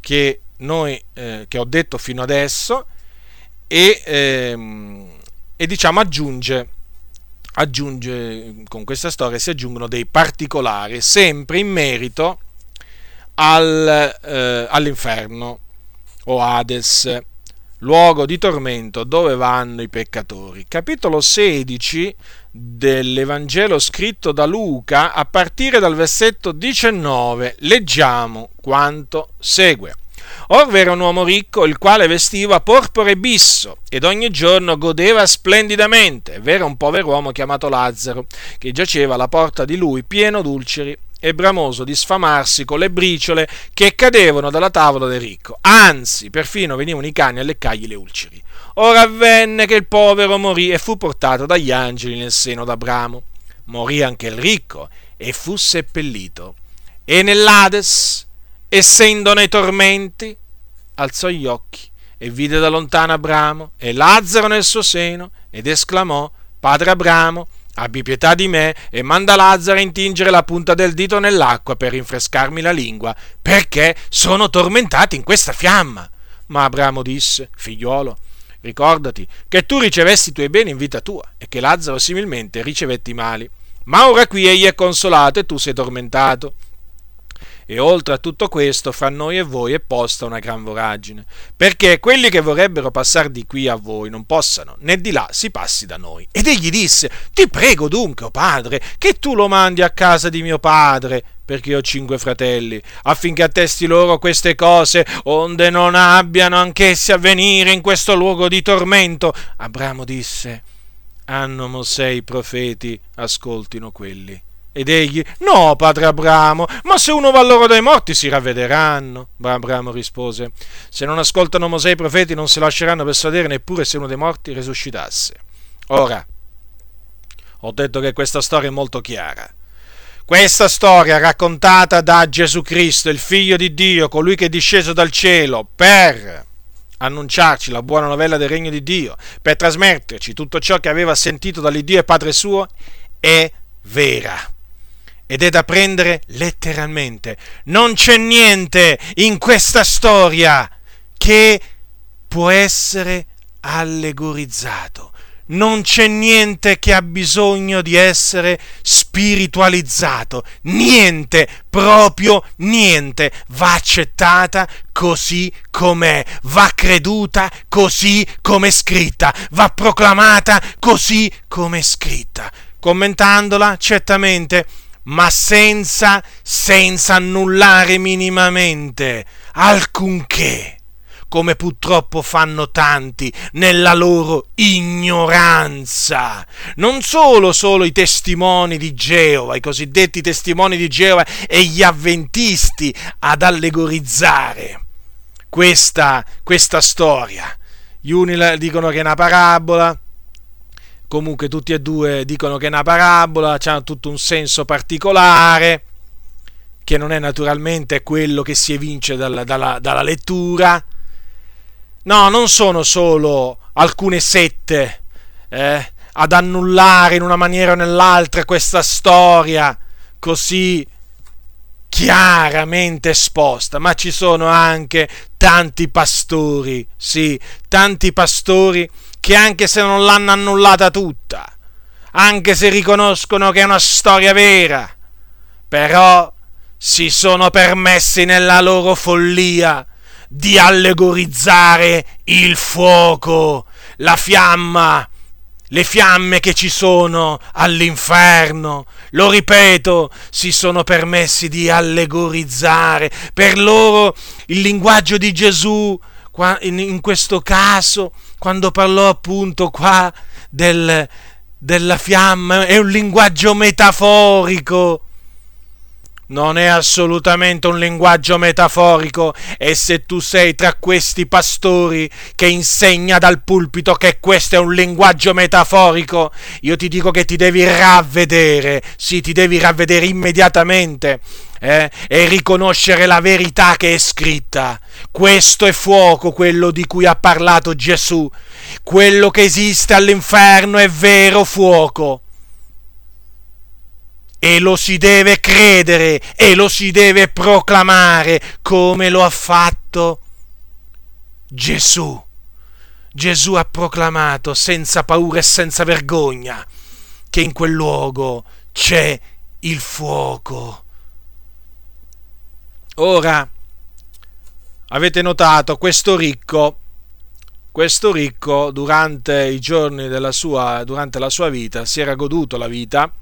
che, noi, eh, che ho detto fino adesso e, ehm, e diciamo aggiunge, aggiunge, con questa storia si aggiungono dei particolari, sempre in merito al, eh, all'inferno o Hades, luogo di tormento dove vanno i peccatori. Capitolo 16 dell'Evangelo scritto da Luca a partire dal versetto 19 leggiamo quanto segue. Or era un uomo ricco, il quale vestiva porpora e bisso, ed ogni giorno godeva splendidamente. V'era un povero uomo chiamato Lazzaro, che giaceva alla porta di lui pieno d'ulceri e bramoso di sfamarsi con le briciole che cadevano dalla tavola del ricco. Anzi, perfino venivano i cani a leccargli le ulceri. Ora avvenne che il povero morì e fu portato dagli angeli nel seno d'Abramo. Morì anche il ricco e fu seppellito. E nell'Ades, essendo nei tormenti, alzò gli occhi e vide da lontano Abramo e Lazzaro nel suo seno ed esclamò, Padre Abramo, abbi pietà di me e manda Lazzaro a intingere la punta del dito nell'acqua per rinfrescarmi la lingua, perché sono tormentato in questa fiamma. Ma Abramo disse, figliuolo, ricordati che tu ricevesti i tuoi beni in vita tua e che Lazzaro similmente ricevette i mali. Ma ora qui egli è consolato e tu sei tormentato. E oltre a tutto questo, fra noi e voi è posta una gran voragine, perché quelli che vorrebbero passare di qui a voi non possano, né di là si passi da noi. Ed egli disse, ti prego dunque, o oh padre, che tu lo mandi a casa di mio padre, perché ho cinque fratelli, affinché attesti loro queste cose, onde non abbiano anch'essi a venire in questo luogo di tormento. Abramo disse, hanno Mosè i profeti, ascoltino quelli. Ed egli, no, padre Abramo, ma se uno va loro dai morti si ravvederanno. Abramo rispose, se non ascoltano Mosè i profeti non si lasceranno persuadere neppure se uno dei morti risuscitasse. Ora, ho detto che questa storia è molto chiara. Questa storia raccontata da Gesù Cristo, il figlio di Dio, colui che è disceso dal cielo per annunciarci la buona novella del regno di Dio, per trasmetterci tutto ciò che aveva sentito dall'Iddio e Padre suo, è vera ed è da prendere letteralmente. Non c'è niente in questa storia che può essere allegorizzato. Non c'è niente che ha bisogno di essere spiritualizzato, niente, proprio niente, va accettata così com'è, va creduta così come è scritta, va proclamata così come è scritta. Commentandola, certamente ma senza, senza annullare minimamente alcunché, come purtroppo fanno tanti nella loro ignoranza. Non solo solo i testimoni di Geova, i cosiddetti testimoni di Geova e gli avventisti ad allegorizzare questa, questa storia. Gli uni dicono che è una parabola, comunque tutti e due dicono che è una parabola, hanno tutto un senso particolare, che non è naturalmente quello che si evince dalla, dalla, dalla lettura. No, non sono solo alcune sette eh, ad annullare in una maniera o nell'altra questa storia così chiaramente esposta, ma ci sono anche tanti pastori, sì, tanti pastori che anche se non l'hanno annullata tutta, anche se riconoscono che è una storia vera, però si sono permessi nella loro follia di allegorizzare il fuoco, la fiamma, le fiamme che ci sono all'inferno. Lo ripeto, si sono permessi di allegorizzare. Per loro il linguaggio di Gesù in questo caso, quando parlò appunto qua del, della fiamma, è un linguaggio metaforico. Non è assolutamente un linguaggio metaforico e se tu sei tra questi pastori che insegna dal pulpito che questo è un linguaggio metaforico, io ti dico che ti devi ravvedere, sì, ti devi ravvedere immediatamente eh, e riconoscere la verità che è scritta. Questo è fuoco, quello di cui ha parlato Gesù. Quello che esiste all'inferno è vero fuoco. E lo si deve credere e lo si deve proclamare come lo ha fatto Gesù. Gesù ha proclamato senza paura e senza vergogna che in quel luogo c'è il fuoco Ora, avete notato, questo ricco, questo ricco durante i giorni della sua, durante la sua vita, si era goduto la vita,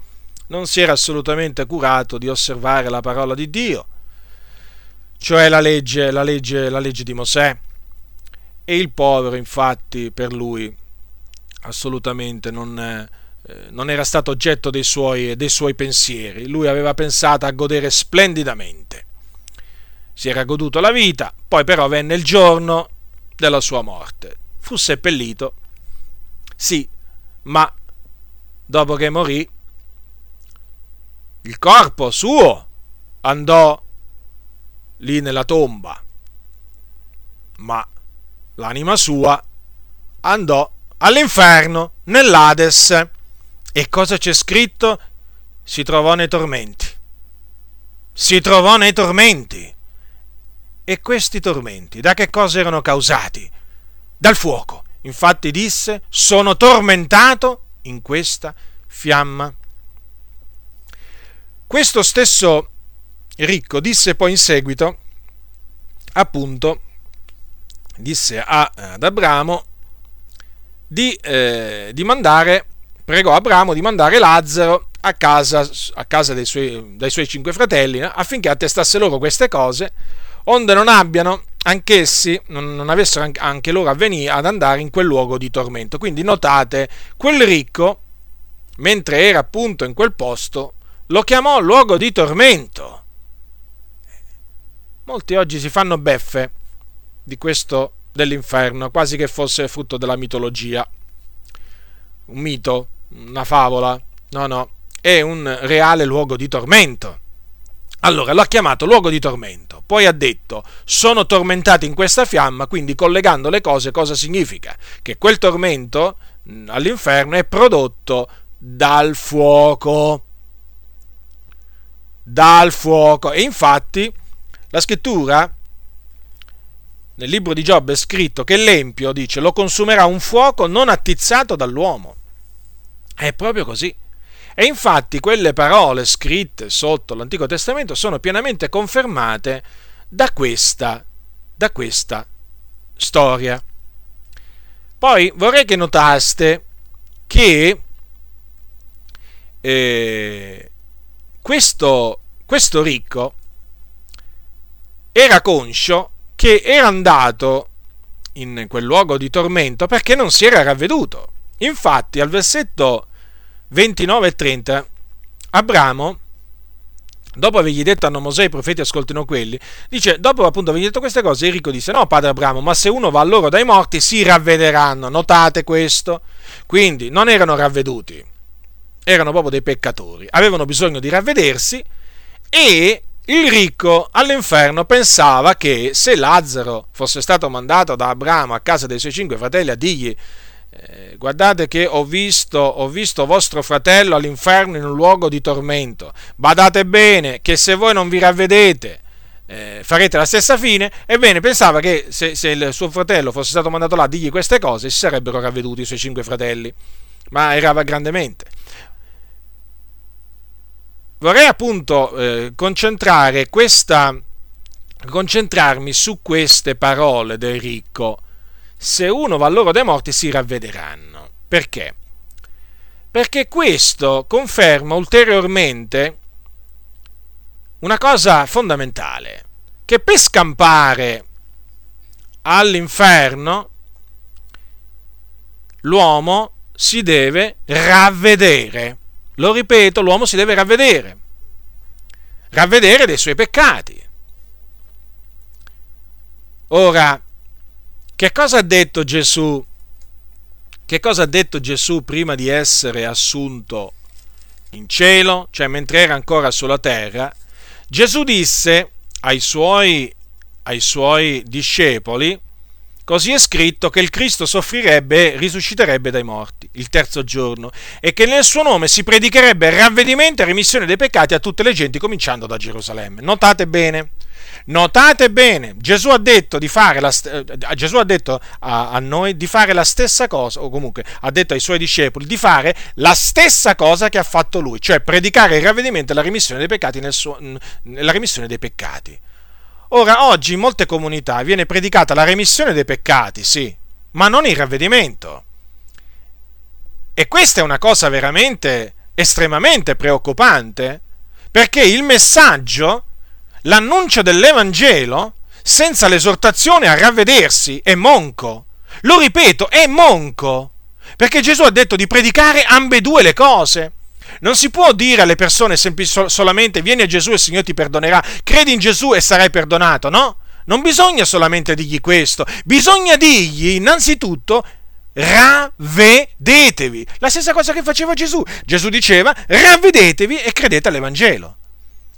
non si era assolutamente curato di osservare la parola di Dio, cioè la legge, la legge, la legge di Mosè. E il povero, infatti, per lui assolutamente non, eh, non era stato oggetto dei suoi, dei suoi pensieri. Lui aveva pensato a godere splendidamente si era goduto la vita, poi però venne il giorno della sua morte. Fu seppellito, sì, ma dopo che morì, il corpo suo andò lì nella tomba, ma l'anima sua andò all'inferno, nell'Ades. E cosa c'è scritto? Si trovò nei tormenti. Si trovò nei tormenti. E questi tormenti da che cosa erano causati? Dal fuoco. Infatti disse, sono tormentato in questa fiamma. Questo stesso ricco disse poi in seguito, appunto, disse a, ad Abramo di, eh, di, mandare, pregò Abramo di mandare Lazzaro a casa, a casa dei, suoi, dei suoi cinque fratelli affinché attestasse loro queste cose, onde non abbiano anch'essi, non, non avessero anche loro a ad andare in quel luogo di tormento. Quindi notate, quel ricco, mentre era appunto in quel posto, lo chiamò luogo di tormento. Molti oggi si fanno beffe di questo dell'inferno, quasi che fosse frutto della mitologia. Un mito, una favola. No, no, è un reale luogo di tormento. Allora l'ha chiamato luogo di tormento, poi ha detto sono tormentati in questa fiamma, quindi collegando le cose cosa significa? Che quel tormento all'inferno è prodotto dal fuoco. Dal fuoco. E infatti la scrittura nel libro di Giobbe è scritto che l'empio, dice, lo consumerà un fuoco non attizzato dall'uomo. È proprio così. E infatti quelle parole scritte sotto l'Antico Testamento sono pienamente confermate da questa, da questa storia. Poi vorrei che notaste che eh, questo, questo ricco era conscio che era andato in quel luogo di tormento perché non si era ravveduto. Infatti, al versetto 29 e 30, Abramo, dopo avergli detto hanno Mosè i profeti ascoltino quelli, dice, dopo appunto avergli detto queste cose, Enrico disse, no padre Abramo, ma se uno va a loro dai morti si ravvederanno, notate questo? Quindi non erano ravveduti, erano proprio dei peccatori, avevano bisogno di ravvedersi e il ricco all'inferno pensava che se Lazzaro fosse stato mandato da Abramo a casa dei suoi cinque fratelli a dirgli eh, guardate che ho visto, ho visto vostro fratello all'inferno in un luogo di tormento, badate bene che se voi non vi ravvedete eh, farete la stessa fine, ebbene pensava che se, se, il suo fratello fosse stato mandato là a dirgli queste cose si sarebbero ravveduti i suoi cinque fratelli, ma errava grandemente vorrei appunto eh, concentrare questa, concentrarmi su queste parole del ricco. Se uno va loro dai morti si ravvederanno. Perché? Perché questo conferma ulteriormente una cosa fondamentale, che per scampare all'inferno l'uomo si deve ravvedere. Lo ripeto, l'uomo si deve ravvedere, ravvedere dei suoi peccati. Ora, che cosa ha detto Gesù? Che cosa ha detto Gesù prima di essere assunto in cielo, cioè mentre era ancora sulla terra? Gesù disse ai suoi, ai suoi discepoli, Così è scritto che il Cristo soffrirebbe e risusciterebbe dai morti il terzo giorno e che nel suo nome si predicherebbe ravvedimento e remissione dei peccati a tutte le genti cominciando da Gerusalemme. Notate bene, notate bene, Gesù ha detto, la, eh, Gesù ha detto a, a noi di fare la stessa cosa, o comunque ha detto ai suoi discepoli di fare la stessa cosa che ha fatto lui, cioè predicare il ravvedimento e la remissione dei peccati, suo, la remissione dei peccati. Ora, oggi in molte comunità viene predicata la remissione dei peccati, sì, ma non il ravvedimento. E questa è una cosa veramente estremamente preoccupante, perché il messaggio, l'annuncio dell'Evangelo, senza l'esortazione a ravvedersi, è monco. Lo ripeto, è monco. Perché Gesù ha detto di predicare ambedue le cose. Non si può dire alle persone semplic- solamente vieni a Gesù e il Signore ti perdonerà, credi in Gesù e sarai perdonato, no? Non bisogna solamente dirgli questo, bisogna dirgli innanzitutto ravvedetevi. La stessa cosa che faceva Gesù. Gesù diceva ravvedetevi e credete all'Evangelo.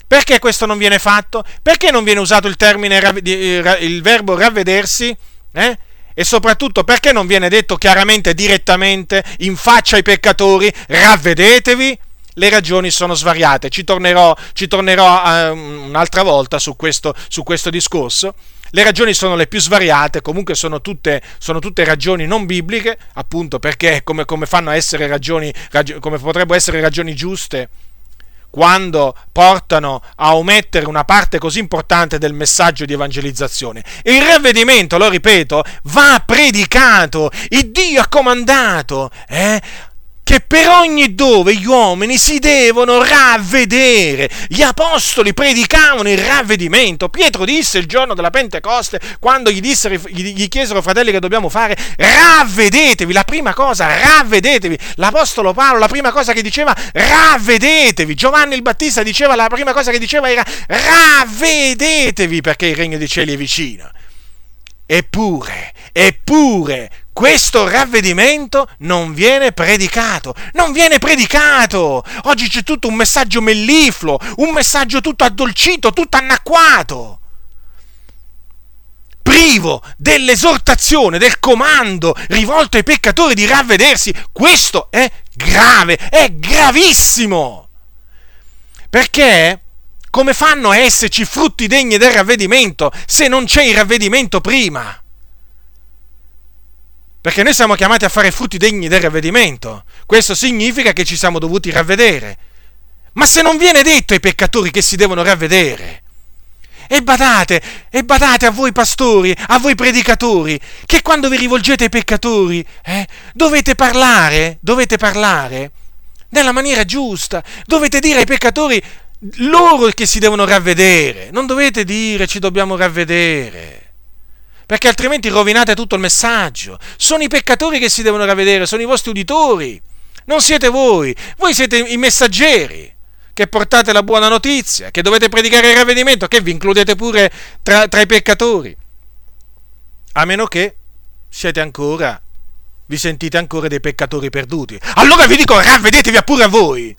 Perché questo non viene fatto? Perché non viene usato il termine, il verbo ravvedersi? Eh? E soprattutto perché non viene detto chiaramente, direttamente, in faccia ai peccatori, ravvedetevi? Le ragioni sono svariate, ci tornerò, ci tornerò uh, un'altra volta su questo, su questo discorso. Le ragioni sono le più svariate, comunque sono tutte, sono tutte ragioni non bibliche, appunto perché come, come, ragioni, ragioni, come potrebbero essere ragioni giuste, quando portano a omettere una parte così importante del messaggio di evangelizzazione. Il ravvedimento, lo ripeto, va predicato, il Dio ha comandato, eh? Che per ogni dove gli uomini si devono ravvedere. Gli apostoli predicavano il ravvedimento. Pietro disse il giorno della Pentecoste, quando gli, dissero, gli chiesero fratelli che dobbiamo fare, ravvedetevi. La prima cosa, ravvedetevi. L'apostolo Paolo, la prima cosa che diceva, ravvedetevi. Giovanni il Battista diceva, la prima cosa che diceva era, ravvedetevi perché il regno dei cieli è vicino. Eppure, eppure, questo ravvedimento non viene predicato, non viene predicato. Oggi c'è tutto un messaggio mellifluo, un messaggio tutto addolcito, tutto annacquato. Privo dell'esortazione, del comando rivolto ai peccatori di ravvedersi. Questo è grave, è gravissimo. Perché come fanno a esserci frutti degni del ravvedimento se non c'è il ravvedimento prima? Perché noi siamo chiamati a fare frutti degni del ravvedimento. Questo significa che ci siamo dovuti ravvedere. Ma se non viene detto ai peccatori che si devono ravvedere, e badate, e badate a voi pastori, a voi predicatori, che quando vi rivolgete ai peccatori, eh, dovete parlare, dovete parlare nella maniera giusta, dovete dire ai peccatori loro che si devono ravvedere, non dovete dire ci dobbiamo ravvedere perché altrimenti rovinate tutto il messaggio. Sono i peccatori che si devono ravvedere, sono i vostri uditori, non siete voi, voi siete i messaggeri che portate la buona notizia, che dovete predicare il ravvedimento, che vi includete pure tra, tra i peccatori. A meno che siete ancora, vi sentite ancora dei peccatori perduti. Allora vi dico, ravvedetevi pure a voi.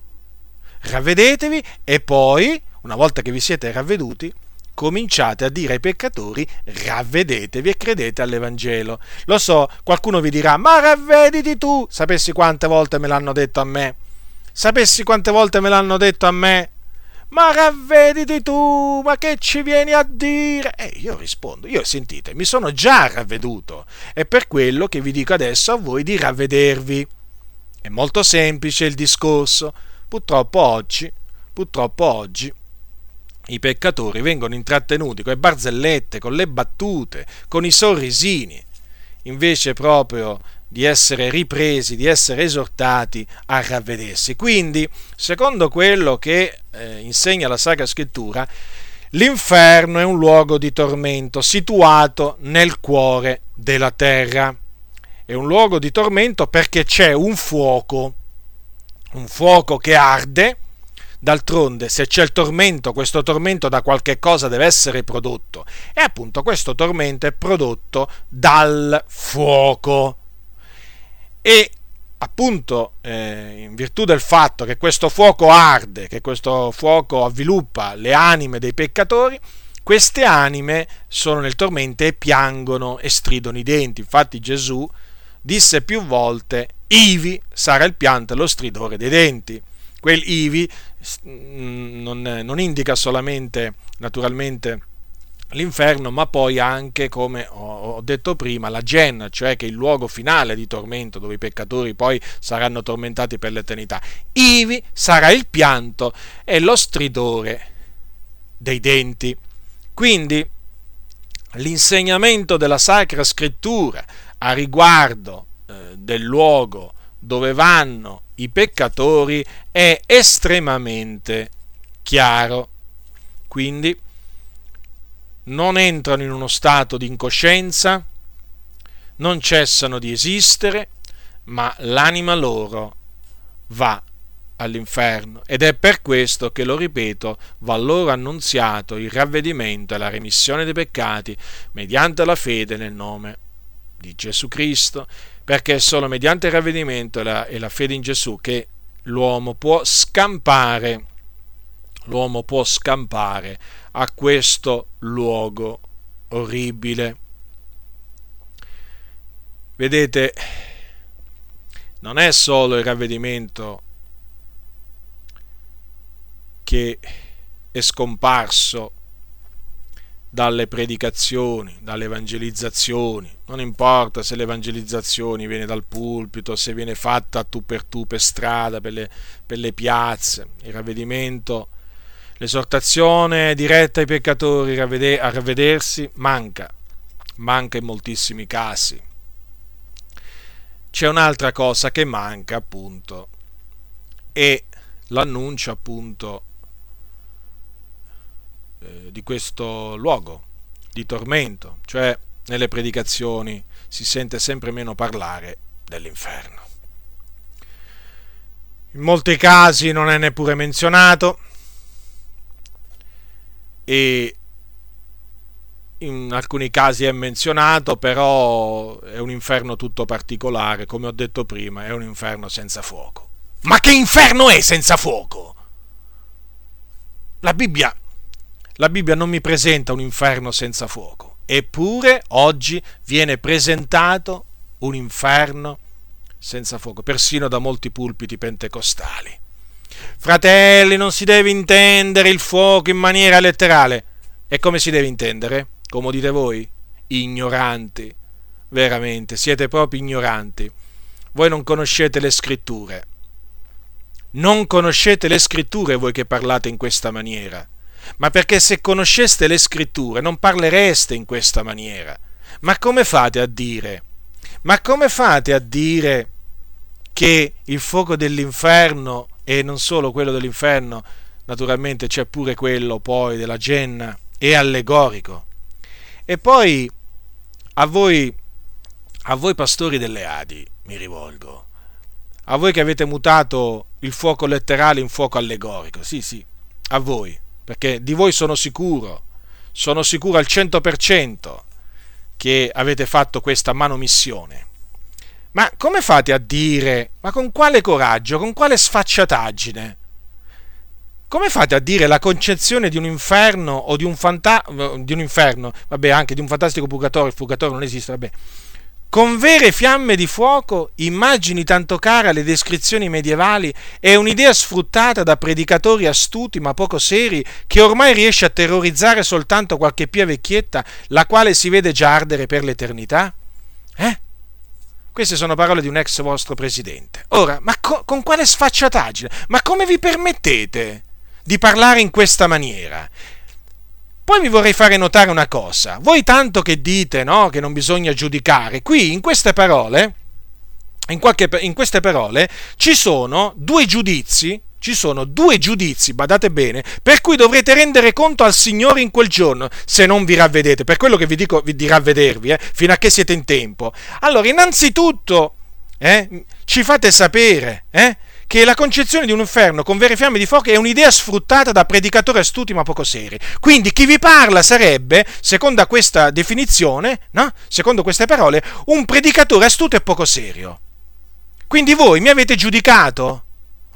Ravvedetevi e poi, una volta che vi siete ravveduti, cominciate a dire ai peccatori ravvedetevi e credete all'Evangelo. Lo so, qualcuno vi dirà, ma ravvediti tu! Sapessi quante volte me l'hanno detto a me? Sapessi quante volte me l'hanno detto a me? Ma ravvediti tu, ma che ci vieni a dire? E io rispondo, io sentite, mi sono già ravveduto, è per quello che vi dico adesso a voi di ravvedervi. È molto semplice il discorso. Purtroppo oggi, purtroppo oggi, i peccatori vengono intrattenuti con le barzellette, con le battute, con i sorrisini, invece proprio di essere ripresi, di essere esortati a ravvedersi. Quindi, secondo quello che eh, insegna la Sacra Scrittura, l'inferno è un luogo di tormento situato nel cuore della terra. È un luogo di tormento perché c'è un fuoco, un fuoco che arde, D'altronde, se c'è il tormento, questo tormento da qualche cosa deve essere prodotto. E appunto questo tormento è prodotto dal fuoco. E appunto eh, in virtù del fatto che questo fuoco arde, che questo fuoco avviluppa le anime dei peccatori, queste anime sono nel tormento e piangono e stridono i denti. Infatti Gesù disse più volte, ivi sarà il pianto e lo stridore dei denti. Quel ivi mm, non, non indica solamente, naturalmente, l'inferno, ma poi anche, come ho detto prima, la genna, cioè che è il luogo finale di tormento dove i peccatori poi saranno tormentati per l'eternità. Ivi sarà il pianto e lo stridore dei denti. Quindi l'insegnamento della Sacra Scrittura a riguardo eh, del luogo dove vanno i peccatori è estremamente chiaro. Quindi non entrano in uno stato di incoscienza, non cessano di esistere, ma l'anima loro va all'inferno ed è per questo che, lo ripeto, va loro annunziato il ravvedimento e la remissione dei peccati mediante la fede nel nome di Gesù Cristo perché è solo mediante il ravvedimento e la, fede in Gesù che l'uomo può scampare, l'uomo può scampare a questo luogo orribile. vedete, non è solo il ravvedimento che è scomparso dalle predicazioni, dalle evangelizzazioni, non importa se l'evangelizzazione viene dal pulpito, se viene fatta tu per tu per strada, per le, per le piazze, il ravvedimento, l'esortazione diretta ai peccatori a ravvedersi manca, manca in moltissimi casi. C'è un'altra cosa che manca appunto e l'annuncio appunto eh, di questo luogo di tormento, cioè nelle predicazioni si sente sempre meno parlare dell'inferno. In molti casi non è neppure menzionato e in alcuni casi è menzionato, però è un inferno tutto particolare, come ho detto prima, è un inferno senza fuoco. Ma che inferno è senza fuoco? La Bibbia la Bibbia non mi presenta un inferno senza fuoco, eppure oggi viene presentato un inferno senza fuoco, persino da molti pulpiti pentecostali. Fratelli, non si deve intendere il fuoco in maniera letterale. E come si deve intendere? Come dite voi? Ignoranti. Veramente, siete proprio ignoranti. Voi non conoscete le scritture. Non conoscete le scritture voi che parlate in questa maniera ma perché se conosceste le scritture non parlereste in questa maniera. Ma come fate a dire? Ma come fate a dire che il fuoco dell'inferno, e non solo quello dell'inferno, naturalmente c'è pure quello poi della Genna, è allegorico? E poi a voi, a voi pastori delle Adi mi rivolgo, a voi che avete mutato il fuoco letterale in fuoco allegorico, sì sì, a voi perché di voi sono sicuro, sono sicuro al 100% che avete fatto questa manomissione. Ma come fate a dire, ma con quale coraggio, con quale sfacciataggine? Come fate a dire la concezione di un inferno o di un, fanta- di un inferno, vabbè anche di un fantastico purgatorio, il purgatorio non esiste, vabbè, con vere fiamme di fuoco, immagini tanto care alle descrizioni medievali è un'idea sfruttata da predicatori astuti ma poco seri che ormai riesce a terrorizzare soltanto qualche pia vecchietta, la quale si vede già ardere per l'eternità? Eh? Queste sono parole di un ex vostro presidente. Ora, ma co- con quale sfacciataggine? Ma come vi permettete di parlare in questa maniera? Poi vi vorrei fare notare una cosa. Voi tanto che dite no, che non bisogna giudicare, qui in queste parole, in, qualche, in queste parole ci sono due giudizi ci sono due giudizi, badate bene, per cui dovrete rendere conto al Signore in quel giorno, se non vi ravvedete, per quello che vi dico di ravvedervi, eh, fino a che siete in tempo. Allora, innanzitutto, eh, ci fate sapere, eh, che la concezione di un inferno con vere fiamme di fuoco è un'idea sfruttata da predicatori astuti ma poco seri. Quindi chi vi parla sarebbe, secondo questa definizione, no? secondo queste parole, un predicatore astuto e poco serio. Quindi voi mi avete giudicato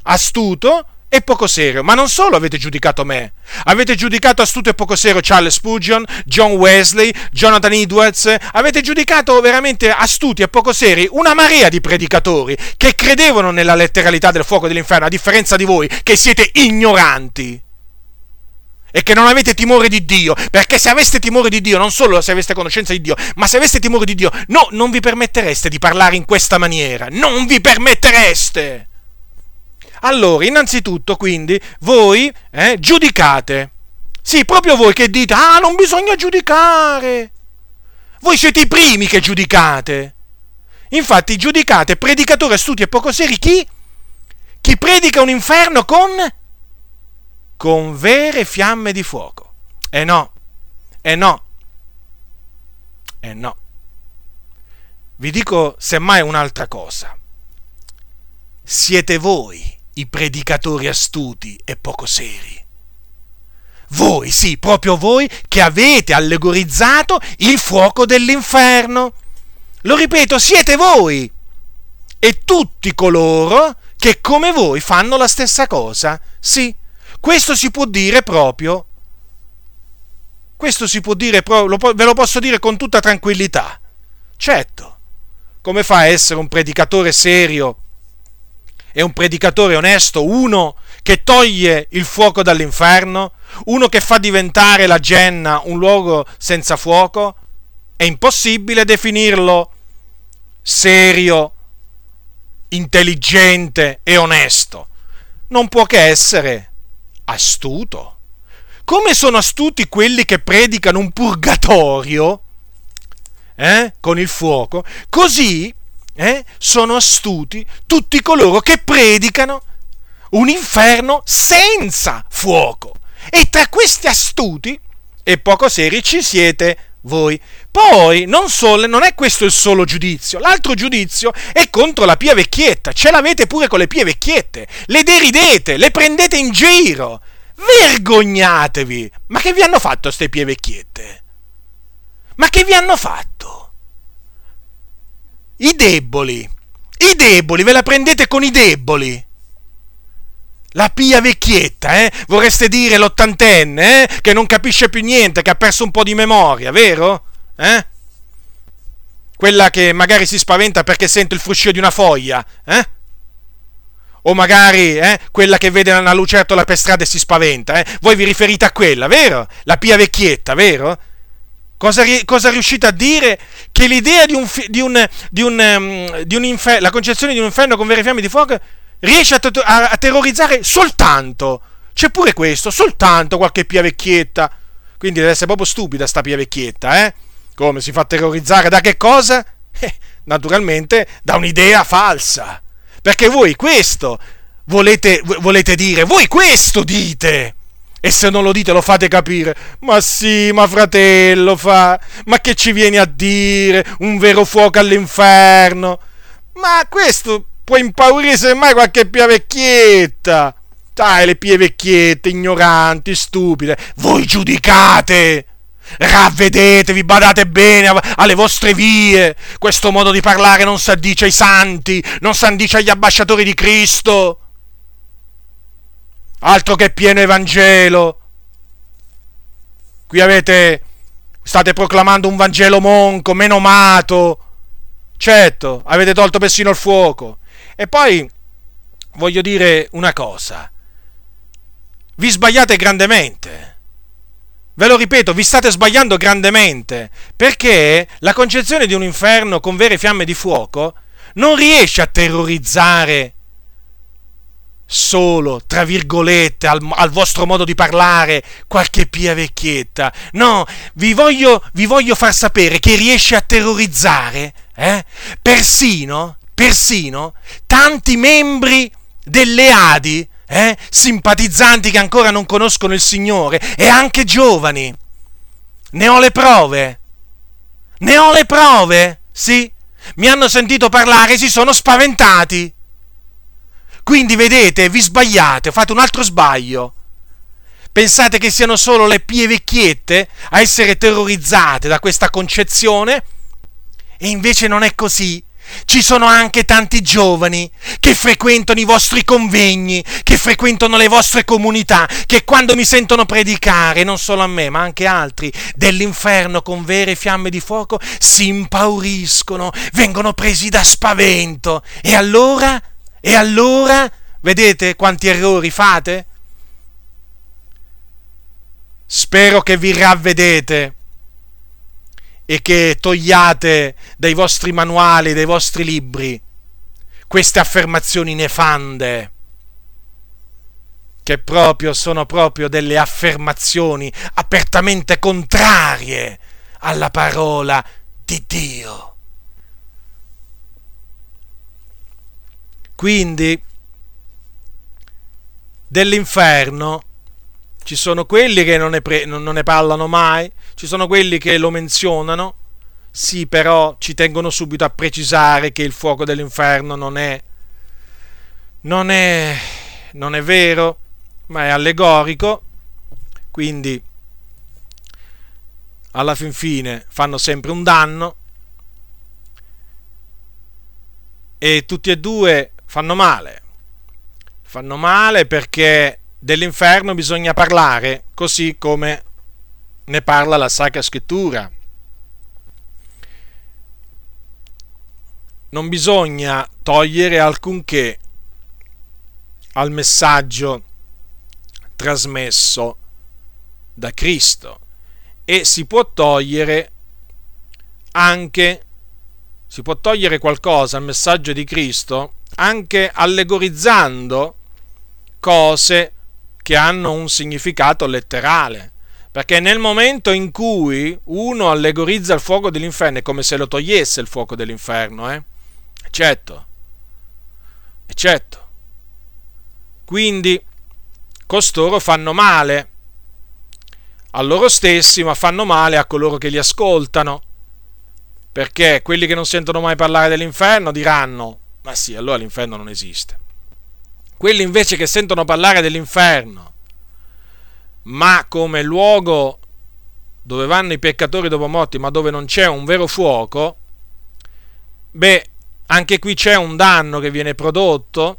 astuto e poco serio. Ma non solo avete giudicato me, avete giudicato astuto e poco serio Charles Spurgeon, John Wesley, Jonathan Edwards, avete giudicato veramente astuti e poco seri una marea di predicatori che credevano nella letteralità del fuoco dell'inferno, a differenza di voi che siete ignoranti e che non avete timore di Dio, perché se aveste timore di Dio, non solo se aveste conoscenza di Dio, ma se aveste timore di Dio, no, non vi permettereste di parlare in questa maniera, non vi permettereste. Allora, innanzitutto, quindi, voi eh, giudicate. Sì, proprio voi che dite, ah, non bisogna giudicare. Voi siete i primi che giudicate. Infatti, giudicate predicatori astuti e poco seri chi? Chi predica un inferno con? Con vere fiamme di fuoco. Eh no, eh no, eh no. Vi dico semmai un'altra cosa. Siete voi i predicatori astuti e poco seri. Voi, sì, proprio voi che avete allegorizzato il fuoco dell'inferno. Lo ripeto, siete voi e tutti coloro che come voi fanno la stessa cosa. Sì, questo si può dire proprio. Questo si può dire, ve lo posso dire con tutta tranquillità. Certo, come fa a essere un predicatore serio e un predicatore onesto uno che toglie il fuoco dall'inferno, uno che fa diventare la Genna un luogo senza fuoco? È impossibile definirlo serio, intelligente e onesto. Non può che essere astuto. Come sono astuti quelli che predicano un purgatorio eh, con il fuoco, così eh, sono astuti tutti coloro che predicano un inferno senza fuoco. E tra questi astuti e poco seri ci siete voi. Poi non, solo, non è questo il solo giudizio, l'altro giudizio è contro la pia vecchietta, ce l'avete pure con le pie vecchiette, le deridete, le prendete in giro, vergognatevi! Ma che vi hanno fatto queste pie vecchiette? Ma che vi hanno fatto? I deboli, i deboli, ve la prendete con i deboli. La pia vecchietta, eh? Vorreste dire l'ottantenne, eh? Che non capisce più niente, che ha perso un po' di memoria, vero? Eh? Quella che magari si spaventa perché sente il fruscio di una foglia, eh? O magari eh, quella che vede una lucertola per strada e si spaventa, eh? Voi vi riferite a quella, vero? La pia vecchietta, vero? Cosa, cosa riuscite a dire? Che l'idea di un, di un, di un, um, di un infer- la concezione di un inferno con vere fiamme di fuoco riesce a, a, a terrorizzare soltanto. C'è pure questo, soltanto qualche pia vecchietta. Quindi deve essere proprio stupida sta pia vecchietta, eh? Come si fa terrorizzare? Da che cosa? Eh, naturalmente da un'idea falsa. Perché voi questo volete, volete dire, voi questo dite. E se non lo dite lo fate capire. Ma sì, ma fratello, fa. Ma che ci vieni a dire? Un vero fuoco all'inferno. Ma questo può impaurire semmai qualche pia vecchietta. Dai, le pie vecchiette, ignoranti, stupide. Voi giudicate! Ravvedetevi, badate bene alle vostre vie. Questo modo di parlare non si addice ai santi, non si addice agli ambasciatori di Cristo. Altro che pieno Evangelo. Qui avete, state proclamando un Vangelo monco, menomato. Certo, avete tolto persino il fuoco. E poi voglio dire una cosa. Vi sbagliate grandemente. Ve lo ripeto, vi state sbagliando grandemente, perché la concezione di un inferno con vere fiamme di fuoco non riesce a terrorizzare solo, tra virgolette, al, al, vostro modo di parlare, qualche pia vecchietta. No, vi voglio, vi voglio far sapere che riesce a terrorizzare, eh, persino, persino, tanti membri delle Adi eh? simpatizzanti che ancora non conoscono il Signore e anche giovani. Ne ho le prove. Ne ho le prove. Sì, mi hanno sentito parlare e si sono spaventati. Quindi vedete, vi sbagliate, fate un altro sbaglio. Pensate che siano solo le pie vecchiette a essere terrorizzate da questa concezione? E invece non è così. Ci sono anche tanti giovani che frequentano i vostri convegni, che frequentano le vostre comunità, che quando mi sentono predicare, non solo a me, ma anche altri, dell'inferno con vere fiamme di fuoco, si impauriscono, vengono presi da spavento. E allora? E allora? Vedete quanti errori fate? Spero che vi ravvedete e che togliate dai vostri manuali, dai vostri libri, queste affermazioni nefande, che proprio sono proprio delle affermazioni apertamente contrarie alla parola di Dio. Quindi dell'inferno ci sono quelli che non ne, pre- non ne parlano mai, ci sono quelli che lo menzionano, sì, però ci tengono subito a precisare che il fuoco dell'inferno non è, non è, non è vero, ma è allegorico, quindi alla fin fine fanno sempre un danno. E tutti e due fanno male. Fanno male perché dell'inferno bisogna parlare così come ne parla la Sacra Scrittura. non bisogna togliere alcunché al messaggio trasmesso da Cristo e si può togliere anche si può togliere qualcosa al messaggio di Cristo anche allegorizzando cose che hanno un significato letterale. Perché nel momento in cui uno allegorizza il fuoco dell'inferno è come se lo togliesse il fuoco dell'inferno, eh? Eccetto. Eccetto. Quindi costoro fanno male a loro stessi, ma fanno male a coloro che li ascoltano. Perché quelli che non sentono mai parlare dell'inferno diranno, ma sì, allora l'inferno non esiste. Quelli invece che sentono parlare dell'inferno, ma come luogo dove vanno i peccatori dopo morti, ma dove non c'è un vero fuoco, beh, anche qui c'è un danno che viene prodotto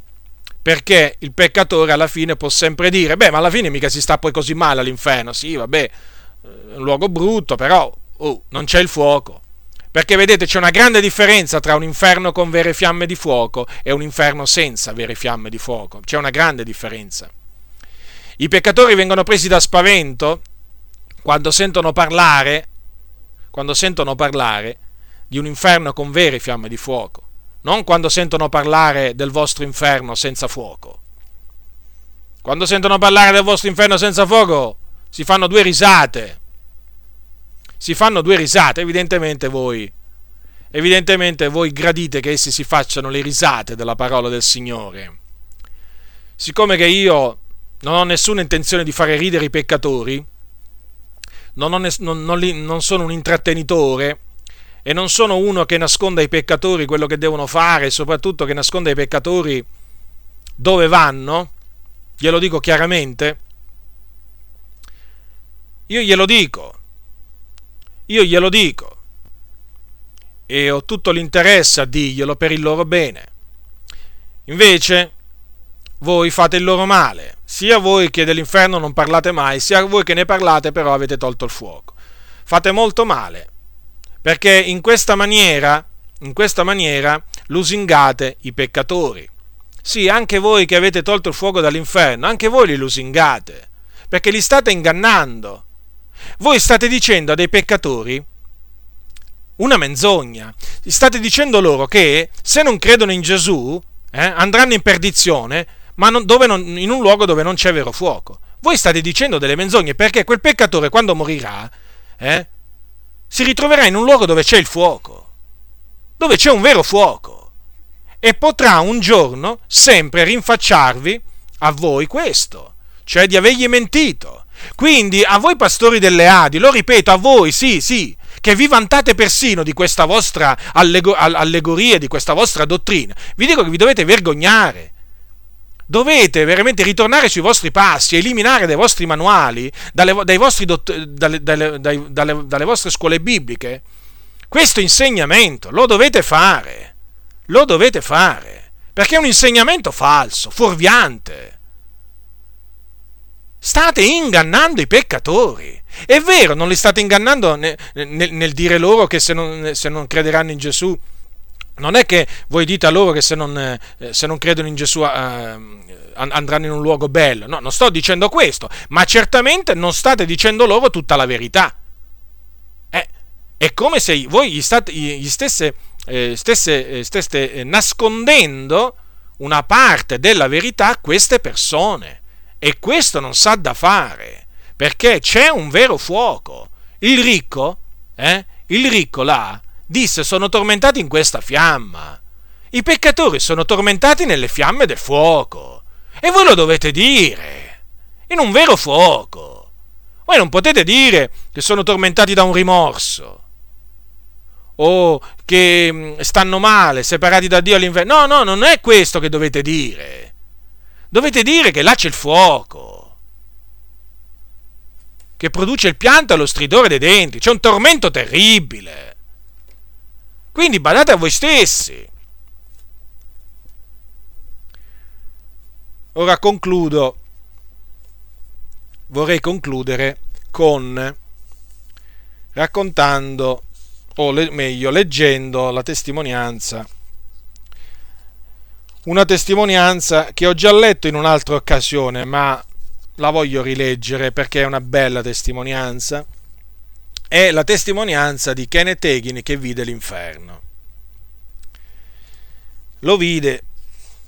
perché il peccatore alla fine può sempre dire, beh, ma alla fine mica si sta poi così male all'inferno, sì, vabbè, è un luogo brutto, però oh, non c'è il fuoco. Perché vedete c'è una grande differenza tra un inferno con vere fiamme di fuoco e un inferno senza vere fiamme di fuoco. C'è una grande differenza. I peccatori vengono presi da spavento quando sentono parlare, quando sentono parlare di un inferno con vere fiamme di fuoco non quando sentono parlare del vostro inferno senza fuoco. Quando sentono parlare del vostro inferno senza fuoco, si fanno due risate. Si fanno due risate, evidentemente voi. Evidentemente voi gradite che essi si facciano le risate della parola del Signore. Siccome che io non ho nessuna intenzione di fare ridere i peccatori, non, ho, non, non, non sono un intrattenitore, e non sono uno che nasconda ai peccatori quello che devono fare e soprattutto che nasconda ai peccatori dove vanno, glielo dico chiaramente, io glielo dico, io glielo dico e ho tutto l'interesse a dirglielo per il loro bene. Invece voi fate il loro male, sia voi che dell'inferno non parlate mai, sia voi che ne parlate però avete tolto il fuoco. Fate molto male perché in questa maniera, in questa maniera lusingate i peccatori. Sì, anche voi che avete tolto il fuoco dall'inferno, anche voi li lusingate, perché li state ingannando. Voi state dicendo a dei peccatori una menzogna. State dicendo loro che se non credono in Gesù eh, andranno in perdizione, ma non, non, in un luogo dove non c'è vero fuoco. Voi state dicendo delle menzogne perché quel peccatore quando morirà eh, si ritroverà in un luogo dove c'è il fuoco, dove c'è un vero fuoco, e potrà un giorno sempre rinfacciarvi a voi questo, cioè di avergli mentito. Quindi a voi pastori delle Adi, lo ripeto, a voi, sì, sì, che vi vantate persino di questa vostra allegoria, di questa vostra dottrina, vi dico che vi dovete vergognare dovete veramente ritornare sui vostri passi, eliminare dai vostri manuali, dalle, vostri dalle, dalle, dalle, dalle vostre scuole bibliche, questo insegnamento. Lo dovete fare. Lo dovete fare. Perché è un insegnamento falso, fuorviante. State ingannando i peccatori. È vero, non li state ingannando nel, nel, nel dire loro che se non, se non crederanno in Gesù non è che voi dite a loro che se non, eh, se non credono in Gesù eh, andranno in un luogo bello. No, non sto dicendo questo, ma certamente non state dicendo loro tutta la verità. Eh, è come se voi gli, state, gli stesse, eh, stesse, eh, steste nascondendo una parte della verità a queste persone. E questo non sa da fare, perché c'è un vero fuoco. Il ricco, eh, il ricco là, disse sono tormentati in questa fiamma. I peccatori sono tormentati nelle fiamme del fuoco. E voi lo dovete dire. In un vero fuoco. Voi non potete dire che sono tormentati da un rimorso. O che mm, stanno male, separati da Dio all'inverno. No, no, non è questo che dovete dire. Dovete dire che là c'è il fuoco che produce il pianto e lo stridore dei denti. C'è un tormento terribile. Quindi badate a voi stessi. Ora concludo, vorrei concludere con raccontando, o meglio leggendo la testimonianza una testimonianza che ho già letto in un'altra occasione, ma la voglio rileggere perché è una bella testimonianza. È la testimonianza di Kenneth Hagin che vide l'inferno. Lo vide,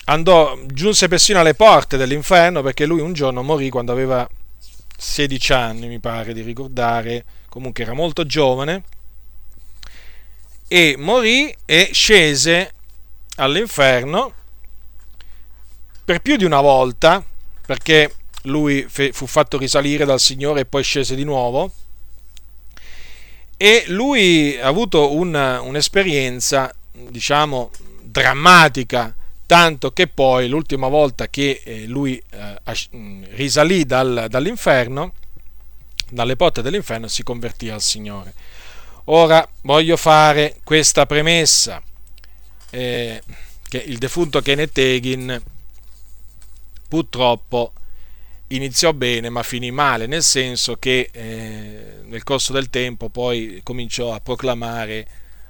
andò, giunse persino alle porte dell'inferno perché lui un giorno morì quando aveva 16 anni, mi pare di ricordare, comunque era molto giovane, e morì e scese all'inferno per più di una volta, perché lui fu fatto risalire dal Signore e poi scese di nuovo, e lui ha avuto un, un'esperienza, diciamo, drammatica, tanto che poi l'ultima volta che eh, lui eh, risalì dal, dall'inferno, dalle porte dell'inferno, si convertì al Signore. Ora voglio fare questa premessa, eh, che il defunto Kenneth Hagin purtroppo iniziò bene ma finì male, nel senso che eh, nel corso del tempo poi cominciò a proclamare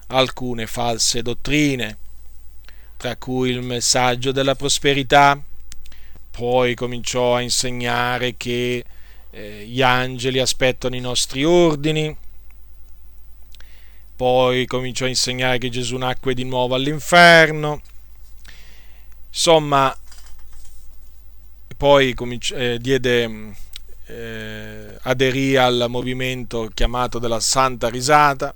alcune false dottrine, tra cui il messaggio della prosperità, poi cominciò a insegnare che eh, gli angeli aspettano i nostri ordini, poi cominciò a insegnare che Gesù nacque di nuovo all'inferno, insomma poi cominci- eh, diede, eh, aderì al movimento chiamato della Santa Risata,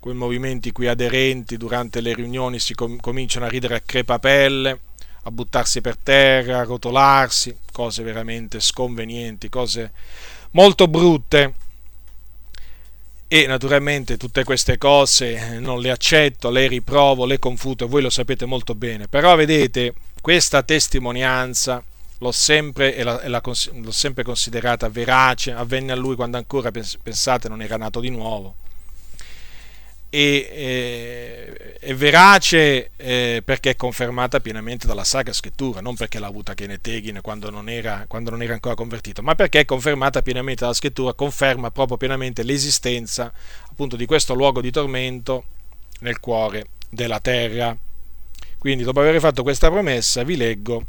quei movimenti cui aderenti durante le riunioni si com- cominciano a ridere a crepapelle, a buttarsi per terra, a rotolarsi, cose veramente sconvenienti, cose molto brutte. E naturalmente tutte queste cose non le accetto, le riprovo, le confuto, voi lo sapete molto bene. Però vedete, questa testimonianza l'ho sempre, e la, e la, l'ho sempre considerata verace, avvenne a lui quando ancora, pensate, non era nato di nuovo. E, è verace eh, perché è confermata pienamente dalla Sacra Scrittura, non perché l'ha avuta Kenneth Hagin quando non, era, quando non era ancora convertito, ma perché è confermata pienamente dalla Scrittura, conferma proprio pienamente l'esistenza appunto di questo luogo di tormento nel cuore della terra. Quindi dopo aver fatto questa promessa vi leggo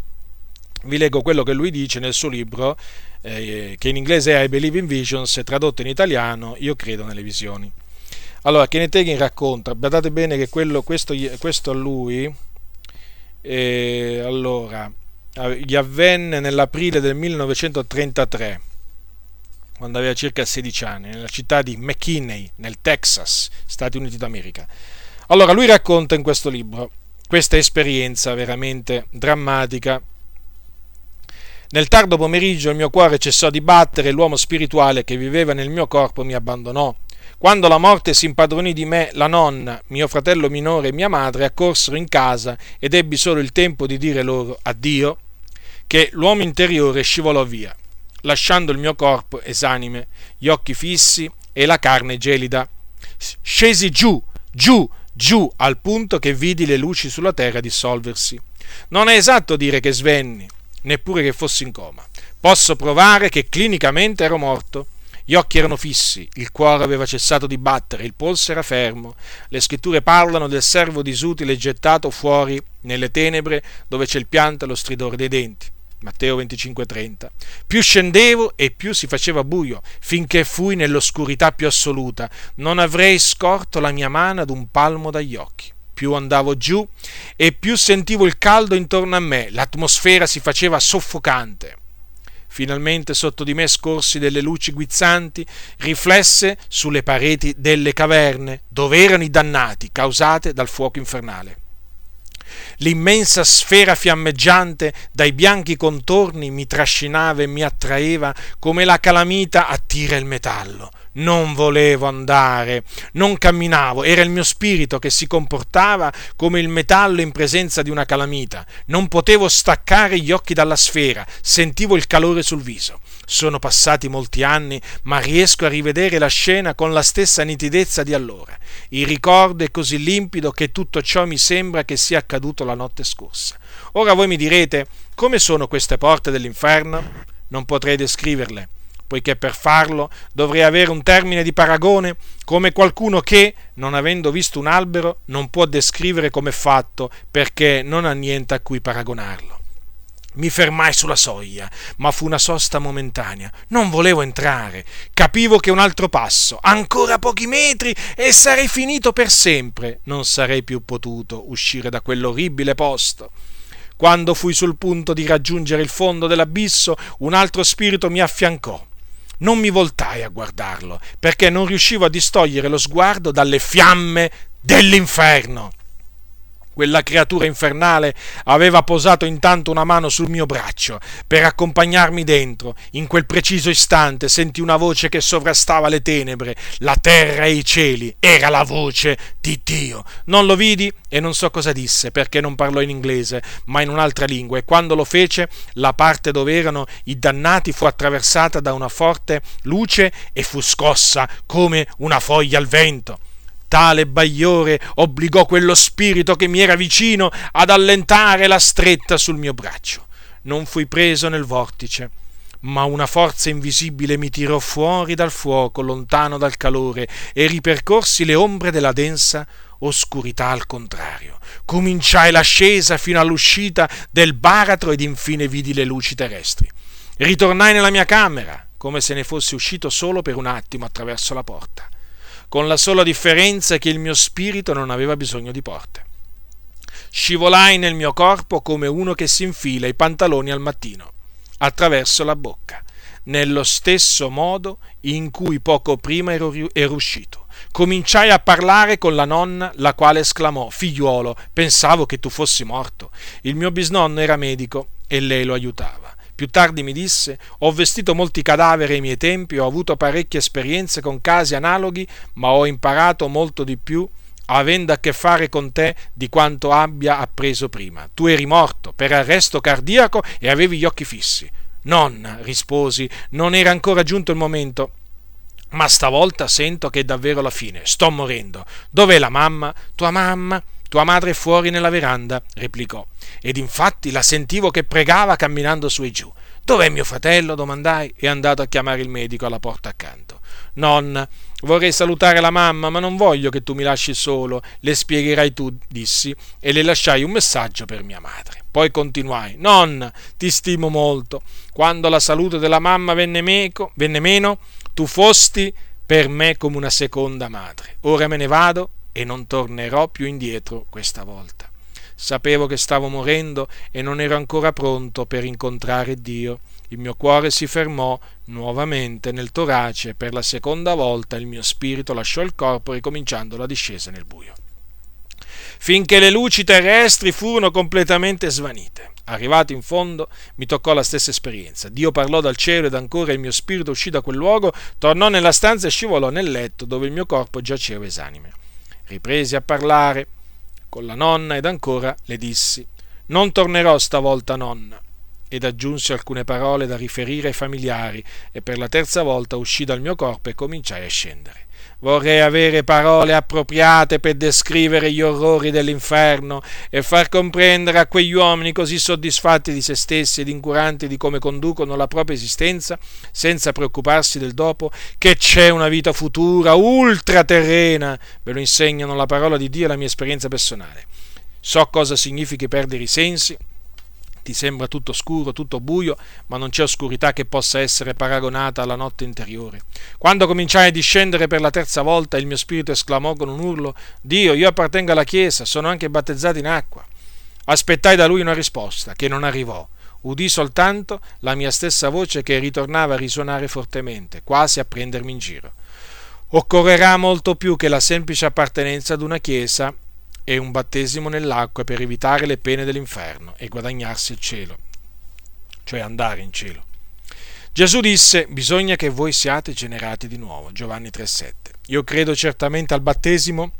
vi leggo quello che lui dice nel suo libro, eh, che in inglese è I Believe in Visions, tradotto in italiano Io credo nelle visioni. Allora, Kenneth Hagin racconta, badate bene che quello, questo, questo a lui, eh, allora, gli avvenne nell'aprile del 1933, quando aveva circa 16 anni, nella città di McKinney, nel Texas, Stati Uniti d'America. Allora, lui racconta in questo libro questa esperienza veramente drammatica nel tardo pomeriggio il mio cuore cessò di battere e l'uomo spirituale che viveva nel mio corpo mi abbandonò. Quando la morte si impadronì di me, la nonna, mio fratello minore e mia madre accorsero in casa ed ebbi solo il tempo di dire loro addio, che l'uomo interiore scivolò via, lasciando il mio corpo esanime, gli occhi fissi e la carne gelida. Scesi giù, giù, giù, al punto che vidi le luci sulla terra dissolversi. Non è esatto dire che svenni, neppure che fossi in coma. Posso provare che clinicamente ero morto. Gli occhi erano fissi, il cuore aveva cessato di battere, il polso era fermo. Le scritture parlano del servo disutile gettato fuori nelle tenebre dove c'è il pianto e lo stridore dei denti. Matteo 25:30. Più scendevo e più si faceva buio, finché fui nell'oscurità più assoluta. Non avrei scorto la mia mano ad un palmo dagli occhi più andavo giù e più sentivo il caldo intorno a me, l'atmosfera si faceva soffocante. Finalmente sotto di me scorsi delle luci guizzanti, riflesse sulle pareti delle caverne, dove erano i dannati causate dal fuoco infernale. L'immensa sfera fiammeggiante dai bianchi contorni mi trascinava e mi attraeva come la calamita attira il metallo. Non volevo andare, non camminavo, era il mio spirito che si comportava come il metallo in presenza di una calamita. Non potevo staccare gli occhi dalla sfera, sentivo il calore sul viso. Sono passati molti anni, ma riesco a rivedere la scena con la stessa nitidezza di allora. Il ricordo è così limpido che tutto ciò mi sembra che sia accaduto la notte scorsa. Ora voi mi direte, come sono queste porte dell'inferno? Non potrei descriverle poiché per farlo dovrei avere un termine di paragone, come qualcuno che, non avendo visto un albero, non può descrivere come è fatto perché non ha niente a cui paragonarlo. Mi fermai sulla soglia, ma fu una sosta momentanea. Non volevo entrare. Capivo che un altro passo, ancora pochi metri, e sarei finito per sempre. Non sarei più potuto uscire da quell'orribile posto. Quando fui sul punto di raggiungere il fondo dell'abisso, un altro spirito mi affiancò. Non mi voltai a guardarlo, perché non riuscivo a distogliere lo sguardo dalle fiamme dell'inferno. Quella creatura infernale aveva posato intanto una mano sul mio braccio per accompagnarmi dentro. In quel preciso istante sentì una voce che sovrastava le tenebre, la terra e i cieli. Era la voce di Dio. Non lo vidi e non so cosa disse perché non parlò in inglese, ma in un'altra lingua. E quando lo fece, la parte dove erano i dannati fu attraversata da una forte luce e fu scossa come una foglia al vento. Tale bagliore obbligò quello spirito che mi era vicino ad allentare la stretta sul mio braccio. Non fui preso nel vortice, ma una forza invisibile mi tirò fuori dal fuoco, lontano dal calore, e ripercorsi le ombre della densa oscurità al contrario. Cominciai l'ascesa fino all'uscita del baratro ed infine vidi le luci terrestri. Ritornai nella mia camera, come se ne fossi uscito solo per un attimo attraverso la porta con la sola differenza che il mio spirito non aveva bisogno di porte. Scivolai nel mio corpo come uno che si infila i pantaloni al mattino, attraverso la bocca, nello stesso modo in cui poco prima ero, ero uscito. Cominciai a parlare con la nonna, la quale esclamò: Figliuolo, pensavo che tu fossi morto. Il mio bisnonno era medico e lei lo aiutava. Più tardi mi disse, ho vestito molti cadaveri ai miei tempi, ho avuto parecchie esperienze con casi analoghi, ma ho imparato molto di più avendo a che fare con te di quanto abbia appreso prima. Tu eri morto per arresto cardiaco e avevi gli occhi fissi. Nonna, risposi, non era ancora giunto il momento. Ma stavolta sento che è davvero la fine. Sto morendo. Dov'è la mamma? Tua mamma? Tua madre è fuori nella veranda, replicò, ed infatti la sentivo che pregava camminando su e giù. Dov'è mio fratello? domandai e andato a chiamare il medico alla porta accanto. Nonna, vorrei salutare la mamma, ma non voglio che tu mi lasci solo, le spiegherai tu, dissi, e le lasciai un messaggio per mia madre. Poi continuai, nonna, ti stimo molto. Quando la salute della mamma venne, meco, venne meno, tu fosti per me come una seconda madre. Ora me ne vado e non tornerò più indietro questa volta. Sapevo che stavo morendo e non ero ancora pronto per incontrare Dio. Il mio cuore si fermò nuovamente nel torace e per la seconda volta il mio spirito lasciò il corpo ricominciando la discesa nel buio. Finché le luci terrestri furono completamente svanite. Arrivato in fondo, mi toccò la stessa esperienza. Dio parlò dal cielo ed ancora il mio spirito uscì da quel luogo, tornò nella stanza e scivolò nel letto dove il mio corpo giaceva esanime. Ripresi a parlare con la nonna ed ancora le dissi Non tornerò stavolta, nonna. Ed aggiunsi alcune parole da riferire ai familiari e per la terza volta uscì dal mio corpo e cominciai a scendere. Vorrei avere parole appropriate per descrivere gli orrori dell'inferno e far comprendere a quegli uomini così soddisfatti di se stessi ed incuranti di come conducono la propria esistenza, senza preoccuparsi del dopo, che c'è una vita futura, ultraterrena. Ve lo insegnano la parola di Dio e la mia esperienza personale. So cosa significhi perdere i sensi, ti sembra tutto scuro, tutto buio, ma non c'è oscurità che possa essere paragonata alla notte interiore. Quando cominciai a discendere per la terza volta, il mio spirito esclamò con un urlo: Dio, io appartengo alla Chiesa, sono anche battezzato in acqua. Aspettai da lui una risposta, che non arrivò. Udì soltanto la mia stessa voce che ritornava a risuonare fortemente, quasi a prendermi in giro. Occorrerà molto più che la semplice appartenenza ad una chiesa e un battesimo nell'acqua per evitare le pene dell'inferno e guadagnarsi il cielo, cioè andare in cielo. Gesù disse, bisogna che voi siate generati di nuovo, Giovanni 3,7. Io credo certamente al battesimo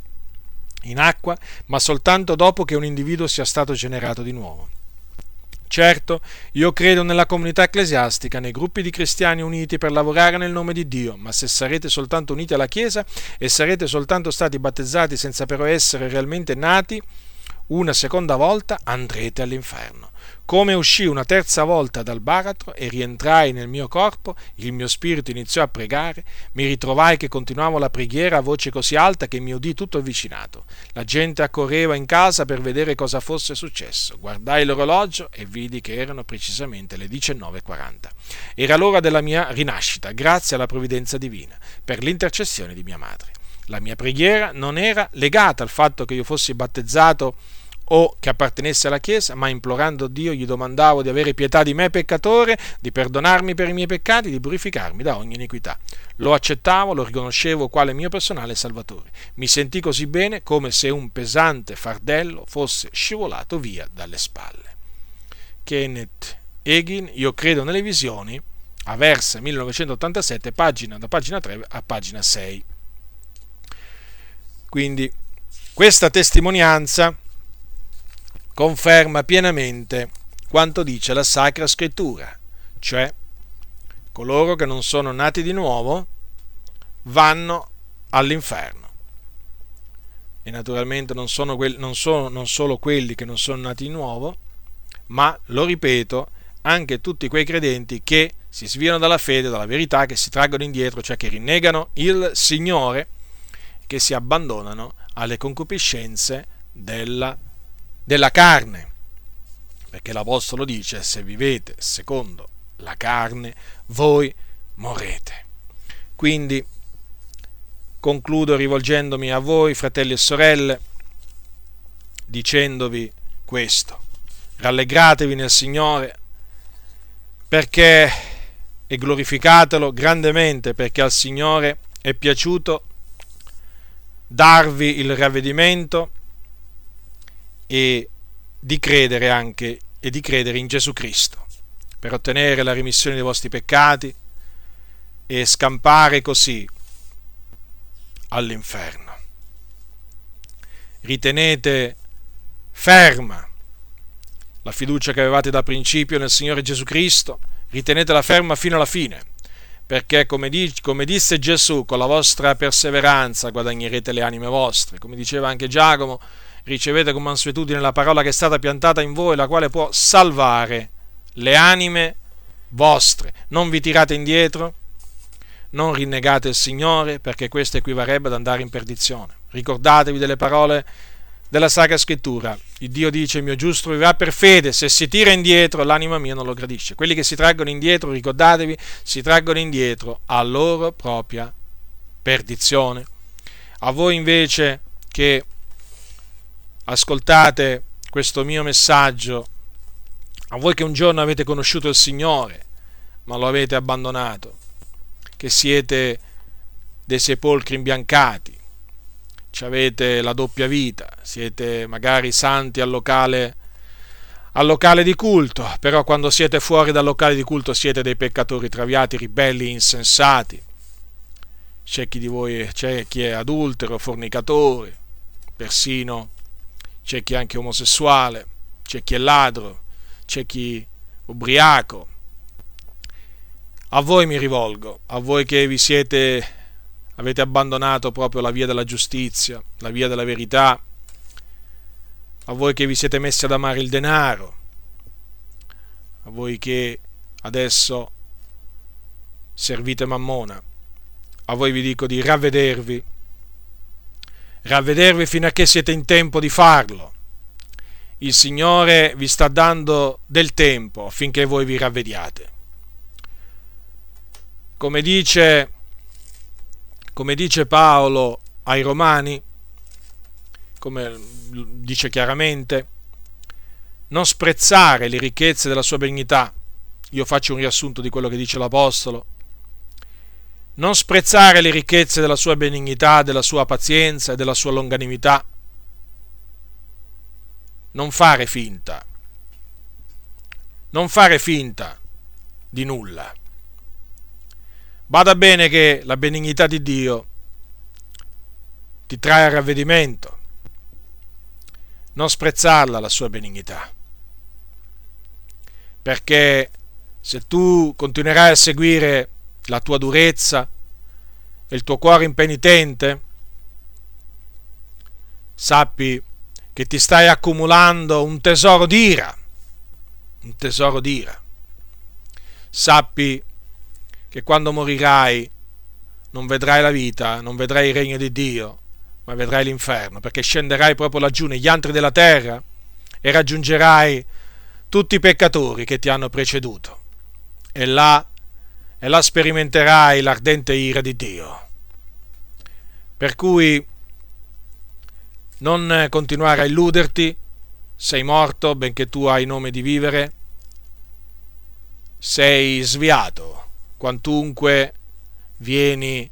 in acqua, ma soltanto dopo che un individuo sia stato generato di nuovo. Certo, io credo nella comunità ecclesiastica, nei gruppi di cristiani uniti per lavorare nel nome di Dio, ma se sarete soltanto uniti alla Chiesa e sarete soltanto stati battezzati senza però essere realmente nati, una seconda volta andrete all'inferno. Come uscì una terza volta dal baratro e rientrai nel mio corpo, il mio spirito iniziò a pregare, mi ritrovai che continuavo la preghiera a voce così alta che mi udì tutto il vicinato. La gente accorreva in casa per vedere cosa fosse successo. Guardai l'orologio e vidi che erano precisamente le 19.40. Era l'ora della mia rinascita, grazie alla provvidenza divina, per l'intercessione di mia madre. La mia preghiera non era legata al fatto che io fossi battezzato o che appartenesse alla Chiesa, ma implorando Dio gli domandavo di avere pietà di me peccatore, di perdonarmi per i miei peccati, di purificarmi da ogni iniquità. Lo accettavo, lo riconoscevo quale mio personale Salvatore. Mi sentì così bene come se un pesante fardello fosse scivolato via dalle spalle. Kenneth Egin, Io credo nelle visioni, a Versa 1987, pagina, da pagina 3 a pagina 6. Quindi questa testimonianza conferma pienamente quanto dice la Sacra Scrittura, cioè coloro che non sono nati di nuovo vanno all'inferno. E naturalmente non sono, quelli, non sono non solo quelli che non sono nati di nuovo, ma, lo ripeto, anche tutti quei credenti che si sviano dalla fede, dalla verità, che si traggono indietro, cioè che rinnegano il Signore, che si abbandonano alle concupiscenze della della carne, perché l'Apostolo dice se vivete secondo la carne voi morrete. Quindi concludo rivolgendomi a voi, fratelli e sorelle, dicendovi questo. Rallegratevi nel Signore perché e glorificatelo grandemente perché al Signore è piaciuto darvi il ravvedimento e di credere anche e di credere in Gesù Cristo per ottenere la remissione dei vostri peccati e scampare così all'inferno. Ritenete ferma la fiducia che avevate da principio nel Signore Gesù Cristo, ritenetela ferma fino alla fine, perché come, dice, come disse Gesù, con la vostra perseveranza guadagnerete le anime vostre, come diceva anche Giacomo, ricevete con mansuetudine la parola che è stata piantata in voi, la quale può salvare le anime vostre. Non vi tirate indietro, non rinnegate il Signore, perché questo equivarrebbe ad andare in perdizione. Ricordatevi delle parole della Sacra Scrittura. Il Dio dice: Il mio giusto vivrà per fede. Se si tira indietro, l'anima mia non lo gradisce. Quelli che si traggono indietro, ricordatevi, si traggono indietro a loro propria perdizione. A voi invece che ascoltate questo mio messaggio, a voi che un giorno avete conosciuto il Signore, ma lo avete abbandonato, che siete dei sepolcri imbiancati, avete la doppia vita, siete magari santi al locale, al locale di culto, però quando siete fuori dal locale di culto siete dei peccatori traviati, ribelli, insensati. C'è chi di voi c'è chi è adultero, fornicatore, persino c'è chi è anche omosessuale, c'è chi è ladro, c'è chi ubriaco. A voi mi rivolgo, a voi che vi siete, avete abbandonato proprio la via della giustizia, la via della verità, a voi che vi siete messi ad amare il denaro, a voi che adesso servite Mammona, a voi vi dico di ravvedervi ravvedervi fino a che siete in tempo di farlo. Il Signore vi sta dando del tempo affinché voi vi ravvediate. Come dice, come dice Paolo ai Romani, come dice chiaramente, non sprezzare le ricchezze della sua benignità. Io faccio un riassunto di quello che dice l'Apostolo non sprezzare le ricchezze della sua benignità, della sua pazienza e della sua longanimità. Non fare finta. Non fare finta di nulla. Bada bene che la benignità di Dio ti trae a ravvedimento. Non sprezzarla la sua benignità. Perché se tu continuerai a seguire la tua durezza e il tuo cuore impenitente, sappi che ti stai accumulando un tesoro d'ira, un tesoro d'ira. Sappi che quando morirai non vedrai la vita, non vedrai il regno di Dio, ma vedrai l'inferno, perché scenderai proprio laggiù negli antri della terra e raggiungerai tutti i peccatori che ti hanno preceduto. E là, e là sperimenterai l'ardente ira di Dio. Per cui non continuare a illuderti, sei morto benché tu hai nome di vivere, sei sviato, quantunque vieni,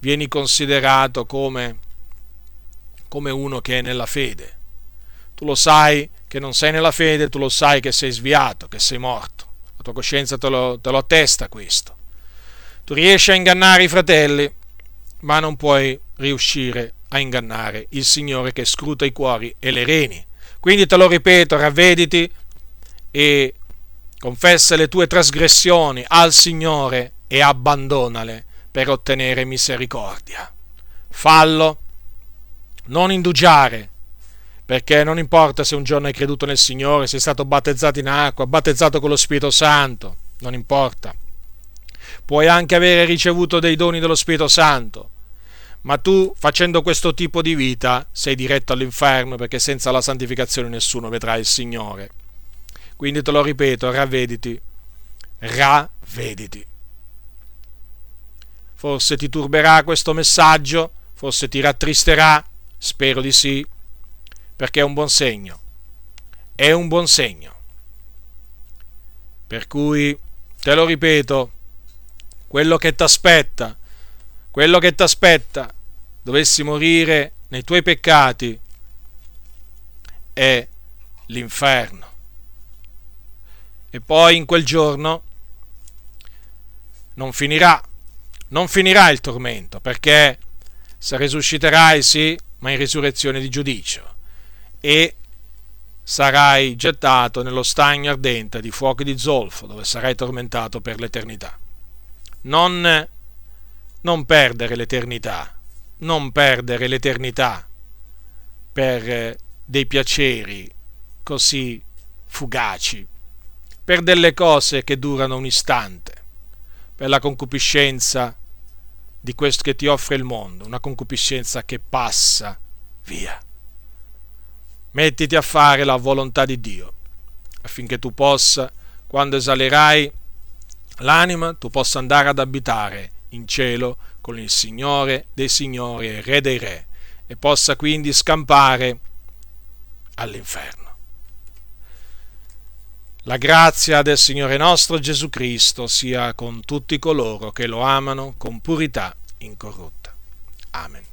vieni considerato come, come uno che è nella fede. Tu lo sai che non sei nella fede, tu lo sai che sei sviato, che sei morto. La tua coscienza te lo, te lo attesta questo. Tu riesci a ingannare i fratelli, ma non puoi riuscire a ingannare il Signore che scruta i cuori e le reni. Quindi te lo ripeto, ravvediti e confessa le tue trasgressioni al Signore e abbandonale per ottenere misericordia. Fallo, non indugiare, perché non importa se un giorno hai creduto nel Signore, sei stato battezzato in acqua, battezzato con lo Spirito Santo, non importa. Puoi anche avere ricevuto dei doni dello Spirito Santo, ma tu facendo questo tipo di vita sei diretto all'inferno perché senza la santificazione nessuno vedrà il Signore. Quindi te lo ripeto, ravvediti, ravvediti. Forse ti turberà questo messaggio, forse ti rattristerà, spero di sì, perché è un buon segno. È un buon segno. Per cui, te lo ripeto, quello che ti aspetta quello che ti aspetta, dovessi morire nei tuoi peccati, è l'inferno. E poi in quel giorno non finirà, non finirà il tormento, perché se risusciterai sì, ma in risurrezione di giudicio, e sarai gettato nello stagno ardente di fuoco di zolfo, dove sarai tormentato per l'eternità. Non non perdere l'eternità, non perdere l'eternità per eh, dei piaceri così fugaci, per delle cose che durano un istante, per la concupiscenza di questo che ti offre il mondo, una concupiscenza che passa via. Mettiti a fare la volontà di Dio, affinché tu possa, quando esalerai l'anima, tu possa andare ad abitare in cielo con il Signore dei Signori e Re dei Re e possa quindi scampare all'inferno. La grazia del Signore nostro Gesù Cristo sia con tutti coloro che lo amano con purità incorrotta. Amen.